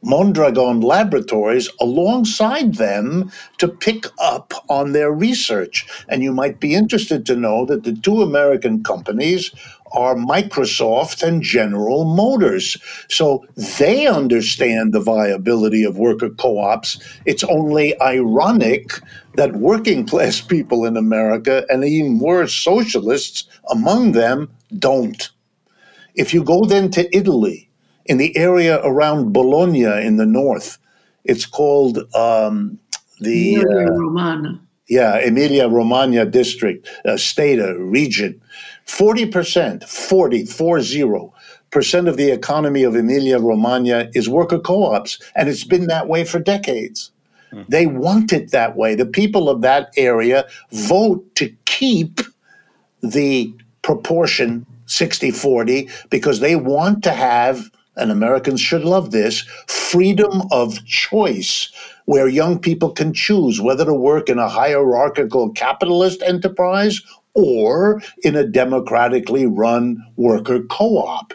Mondragon Laboratories alongside them to pick up on their research. And you might be interested to know that the two American companies are Microsoft and General Motors. So they understand the viability of worker co ops. It's only ironic that working class people in America, and even worse, socialists among them, don't. If you go then to Italy, in the area around Bologna in the north. It's called um, the Emilia uh, Romagna. Yeah, Emilia Romagna district, uh, state, a region. 40%, 40, 40 percent of the economy of Emilia Romagna is worker co ops, and it's been that way for decades. Hmm. They want it that way. The people of that area vote to keep the proportion 60 40 because they want to have and Americans should love this freedom of choice, where young people can choose whether to work in a hierarchical capitalist enterprise or in a democratically run worker co-op.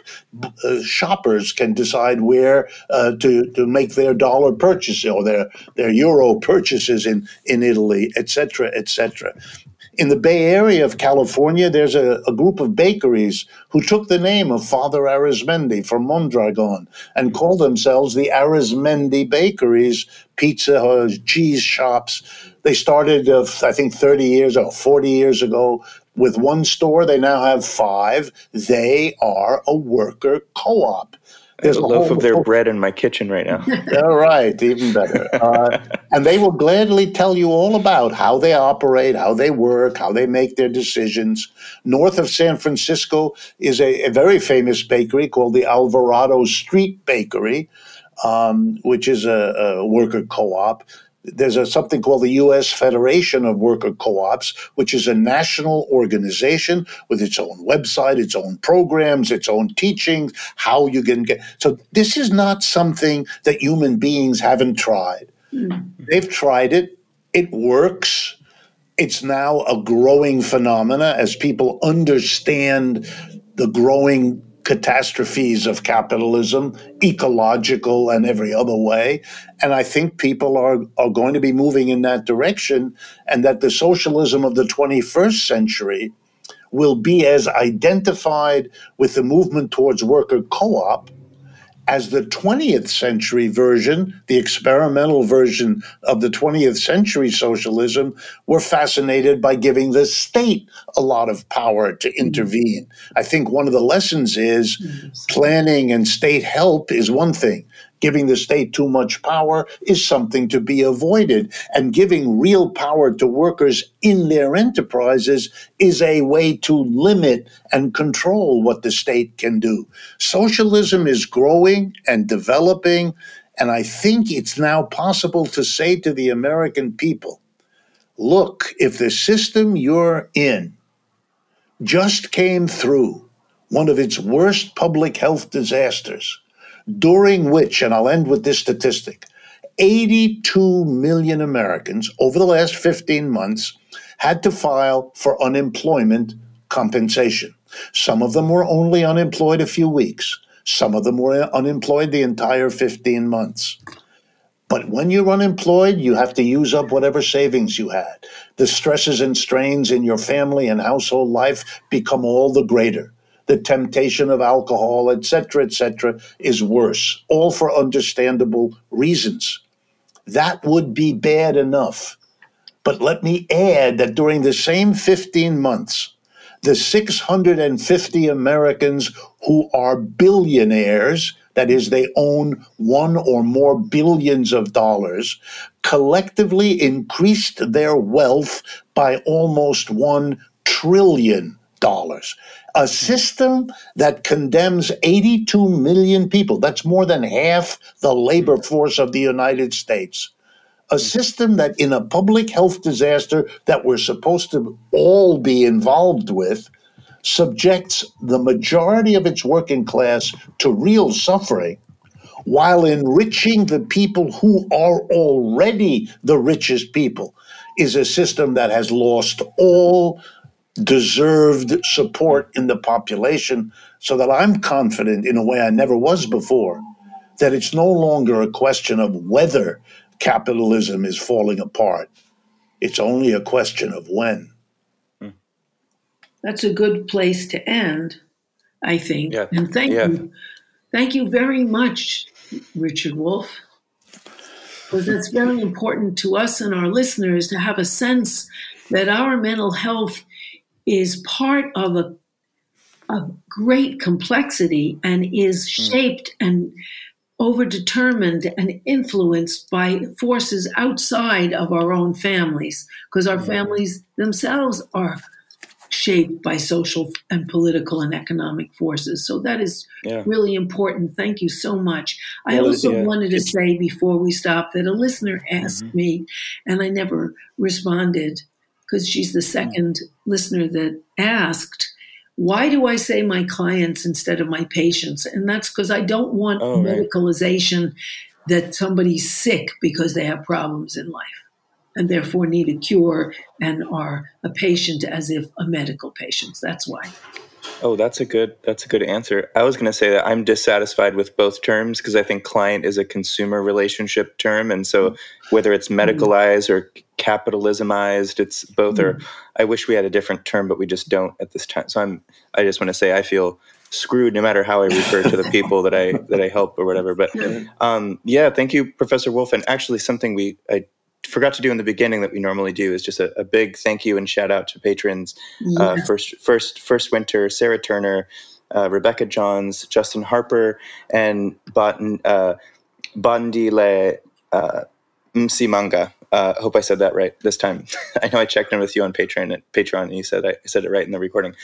Uh, shoppers can decide where uh, to, to make their dollar purchases or their, their euro purchases in, in Italy, etc., etc in the Bay Area of California, there's a, a, group of bakeries who took the name of Father Arizmendi from Mondragon and call themselves the Arizmendi Bakeries, pizza, cheese shops. They started, uh, I think, 30 years or 40 years ago with one store. They now have five. They are a worker co op. There's a, loaf of their bread in my kitchen right now. all right, even better. Uh, and they will gladly tell you all about how they operate, how they work, how they make their decisions. North of San Francisco is a, a very famous bakery called the Alvarado Street Bakery, um, which is a, a worker co-op there's a, something called the U.S. Federation of Worker Co-ops, which is a national organization with its own website, its own programs, its own teachings, how you can get. So this is not something that human beings haven't tried. Mm. They've tried it. It works. It's now a growing phenomena as people understand the growing catastrophes of capitalism, ecological and every other way. And I think people are, are going to be moving in that direction, and that the socialism of the 21st century will be as identified with the movement towards worker co op as the 20th century version, the experimental version of the 20th century socialism, were fascinated by giving the state a lot of power to mm-hmm. intervene. I think one of the lessons is mm-hmm. planning and state help is one thing giving the state too much power is something to be avoided. And giving real power to workers in their enterprises is a way to limit and control what the state can do. Socialism is growing and developing. And I think it's now possible to say to the American people look, if the system you're in just came through one of its worst public health disasters, during which, and I'll end with this statistic 82 million Americans over the last 15 months had to file for unemployment compensation. Some of them were only unemployed a few weeks, some of them were unemployed the entire 15 months. But when you're unemployed, you have to use up whatever savings you had. The stresses and strains in your family and household life become all the greater the temptation of alcohol, etc., etc., is worse, all for understandable reasons. That would be bad enough. But let me add that during the same 15 months, the 650 Americans who are billionaires, that is, they own one or more billions of dollars, collectively increased their wealth by almost $1 trillion. A system that condemns 82 million people, that's more than half the labor force of the United States. A system that, in a public health disaster that we're supposed to all be involved with, subjects the majority of its working class to real suffering while enriching the people who are already the richest people is a system that has lost all deserved support in the population so that I'm confident in a way I never was before that it's no longer a question of whether capitalism is falling apart. It's only a question of when. That's a good place to end, I think. Yeah. And thank yeah. you. Thank you very much, Richard Wolff. Because it's very important to us and our listeners to have a sense that our mental health is part of a, a great complexity and is shaped and overdetermined and influenced by forces outside of our own families because our families themselves are shaped by social and political and economic forces. So that is Yeah. really important. Thank you so much. I Well, also yeah. wanted to say before we stop that a listener asked Mm-hmm. me, and I never responded because she's the hmm. second listener that asked. Why do I say my clients instead of my patients? And that's because I don't want Oh, right. medicalization that somebody's sick because they have problems in life and therefore need a cure and are a patient as if a medical patient. That's why. Oh, that's a good that's a good answer. I was going to say that I'm dissatisfied with both terms because I think client is a consumer relationship term, and so mm. whether it's mm. medicalized or capitalismized, it's both. Or mm. I wish we had a different term, but we just don't at this time. So I'm I just want to say I feel screwed no matter how I refer to the people that I that I help or whatever. But um, yeah, thank you, Professor Wolff. And actually, something we I forgot to do in the beginning that we normally do is just a, a big thank you and shout out to patrons. Uh, first, first, first winter, Sarah Turner, uh, Rebecca Johns, Justin Harper, and Batan, uh, Bandile uh, Msimanga. Uh, hope I said that right this time. I know I checked in with you on Patreon, and Patreon, and you said I said it right in the recording.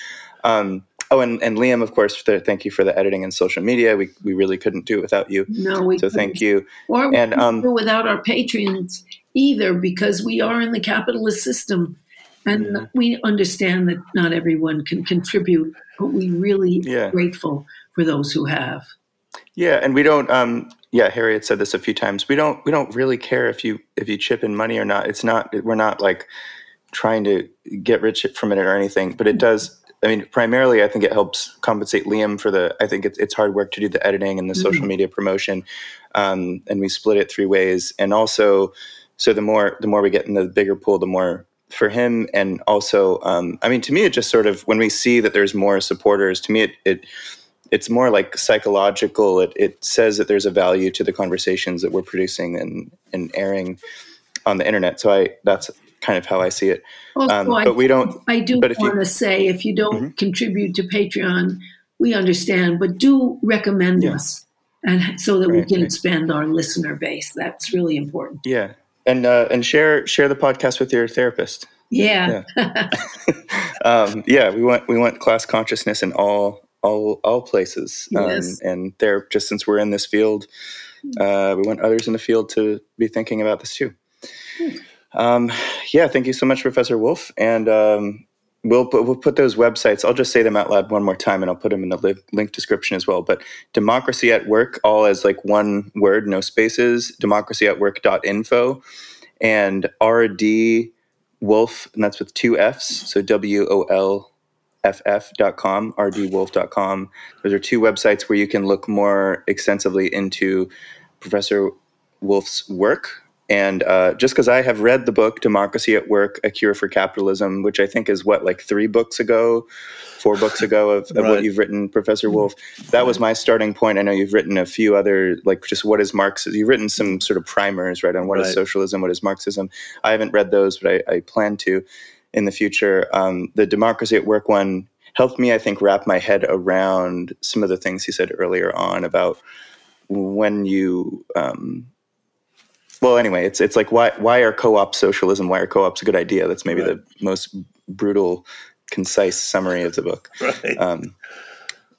Um, oh, and, and Liam, of course, for, thank you for the editing and social media. We, we really couldn't do it without you. No, we So thank you. Or we And, couldn't um, do without our patrons either, because we are in the capitalist system, and Mm-hmm. we understand that not everyone can contribute, but we really Yeah. are grateful for those who have. Yeah, and we don't. Um, yeah, Harriet said this a few times. We don't. We don't really care if you if you chip in money or not. It's not. We're not like trying to get rich from it or anything. But it does. I mean, primarily, I think it helps compensate Liam for the. I think it's it's hard work to do the editing and the social media promotion, um, and we split it three ways. And also, so the more the more we get in the bigger pool, the more for him. And also, um, I mean, to me, it just sort of when we see that there's more supporters. To me, it it it's more like psychological. It, it says that there's a value to the conversations that we're producing and, and airing on the internet. So I that's kind of how I see it. Also, Um, I, but we don't. I do but if you- want to say if you don't Mhm. contribute to Patreon, we understand, but do recommend Yeah. us, and so that we can right. expand our listener base. That's really important. Yeah, and uh, and share share the podcast with your therapist. Yeah. um, yeah, we want we want class consciousness in all all all places. Um, and there, just since we're in this field, uh, we want others in the field to be thinking about this too. Um, yeah, thank you so much, Professor Wolff. And um, we'll put, we'll put those websites. I'll just say them out loud one more time, and I'll put them in the li- link description as well. But democracy at work, all as like one word, no spaces. Democracyatwork.info and RD Wolff, and that's with two F's. So W O L F F.com, rdwolff.com. Those are two websites where you can look more extensively into Professor Wolff's work. And uh, just because I have read the book Democracy at Work: A Cure for Capitalism, which I think is what like three books ago, four books ago of, of Right. what you've written, Professor Wolff. That was my starting point. I know you've written a few other like just what is Marxism. You've written some sort of primers, right, on what is Right. socialism, what is Marxism. I haven't read those, but I, I plan to in the future. Um, the Democracy at Work one helped me, I think, wrap my head around some of the things he said earlier on about when you. Um, well, anyway, it's it's like why why are co-op socialism? Why are co-ops a good idea? That's maybe Right. the most brutal, concise summary of the book. Right. Um,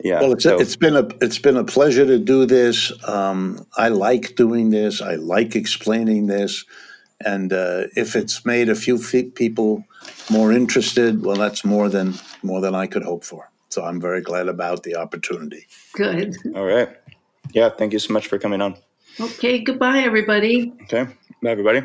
yeah. Well, it's, so- it's been a it's been a pleasure to do this. Um, I like doing this. I like explaining this, and uh, if it's made a few people more interested, well, that's more than more than I could hope for. So I'm very glad about the opportunity. Good. all right. Yeah. Thank you so much for coming on. Okay. Goodbye, everybody. Okay. Bye, everybody.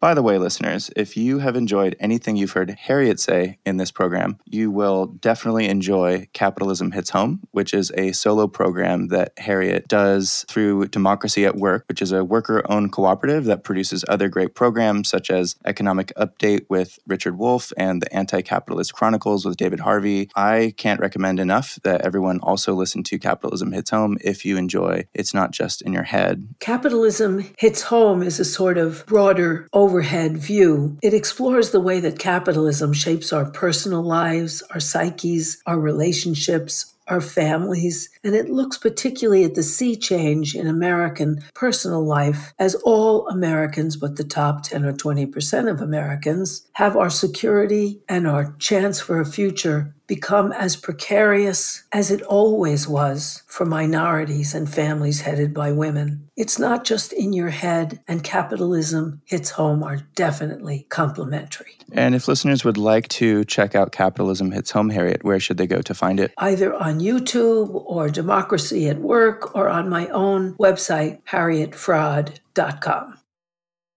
By the way, listeners, if you have enjoyed anything you've heard Harriet say in this program, you will definitely enjoy Capitalism Hits Home, which is a solo program that Harriet does through Democracy at Work, which is a worker owned cooperative that produces other great programs such as Economic Update with Richard Wolff and the Anti Capitalist Chronicles with David Harvey. I can't recommend enough that everyone also listen to Capitalism Hits Home if you enjoy It's Not Just in Your Head. Capitalism Hits Home is a sort of broader overhead view. It explores the way that capitalism shapes our personal lives, our psyches, our relationships, our families, and it looks particularly at the sea change in American personal life as all Americans, but the top 10 or 20% of Americans, have our security and our chance for a future become as precarious as it always was for minorities and families headed by women. It's not just in your head, and capitalism hits home are definitely complementary. And if listeners would like to check out Capitalism Hits Home, Harriet, where should they go to find it? Either on YouTube or Democracy at Work or on my own website, harrietfraad.com.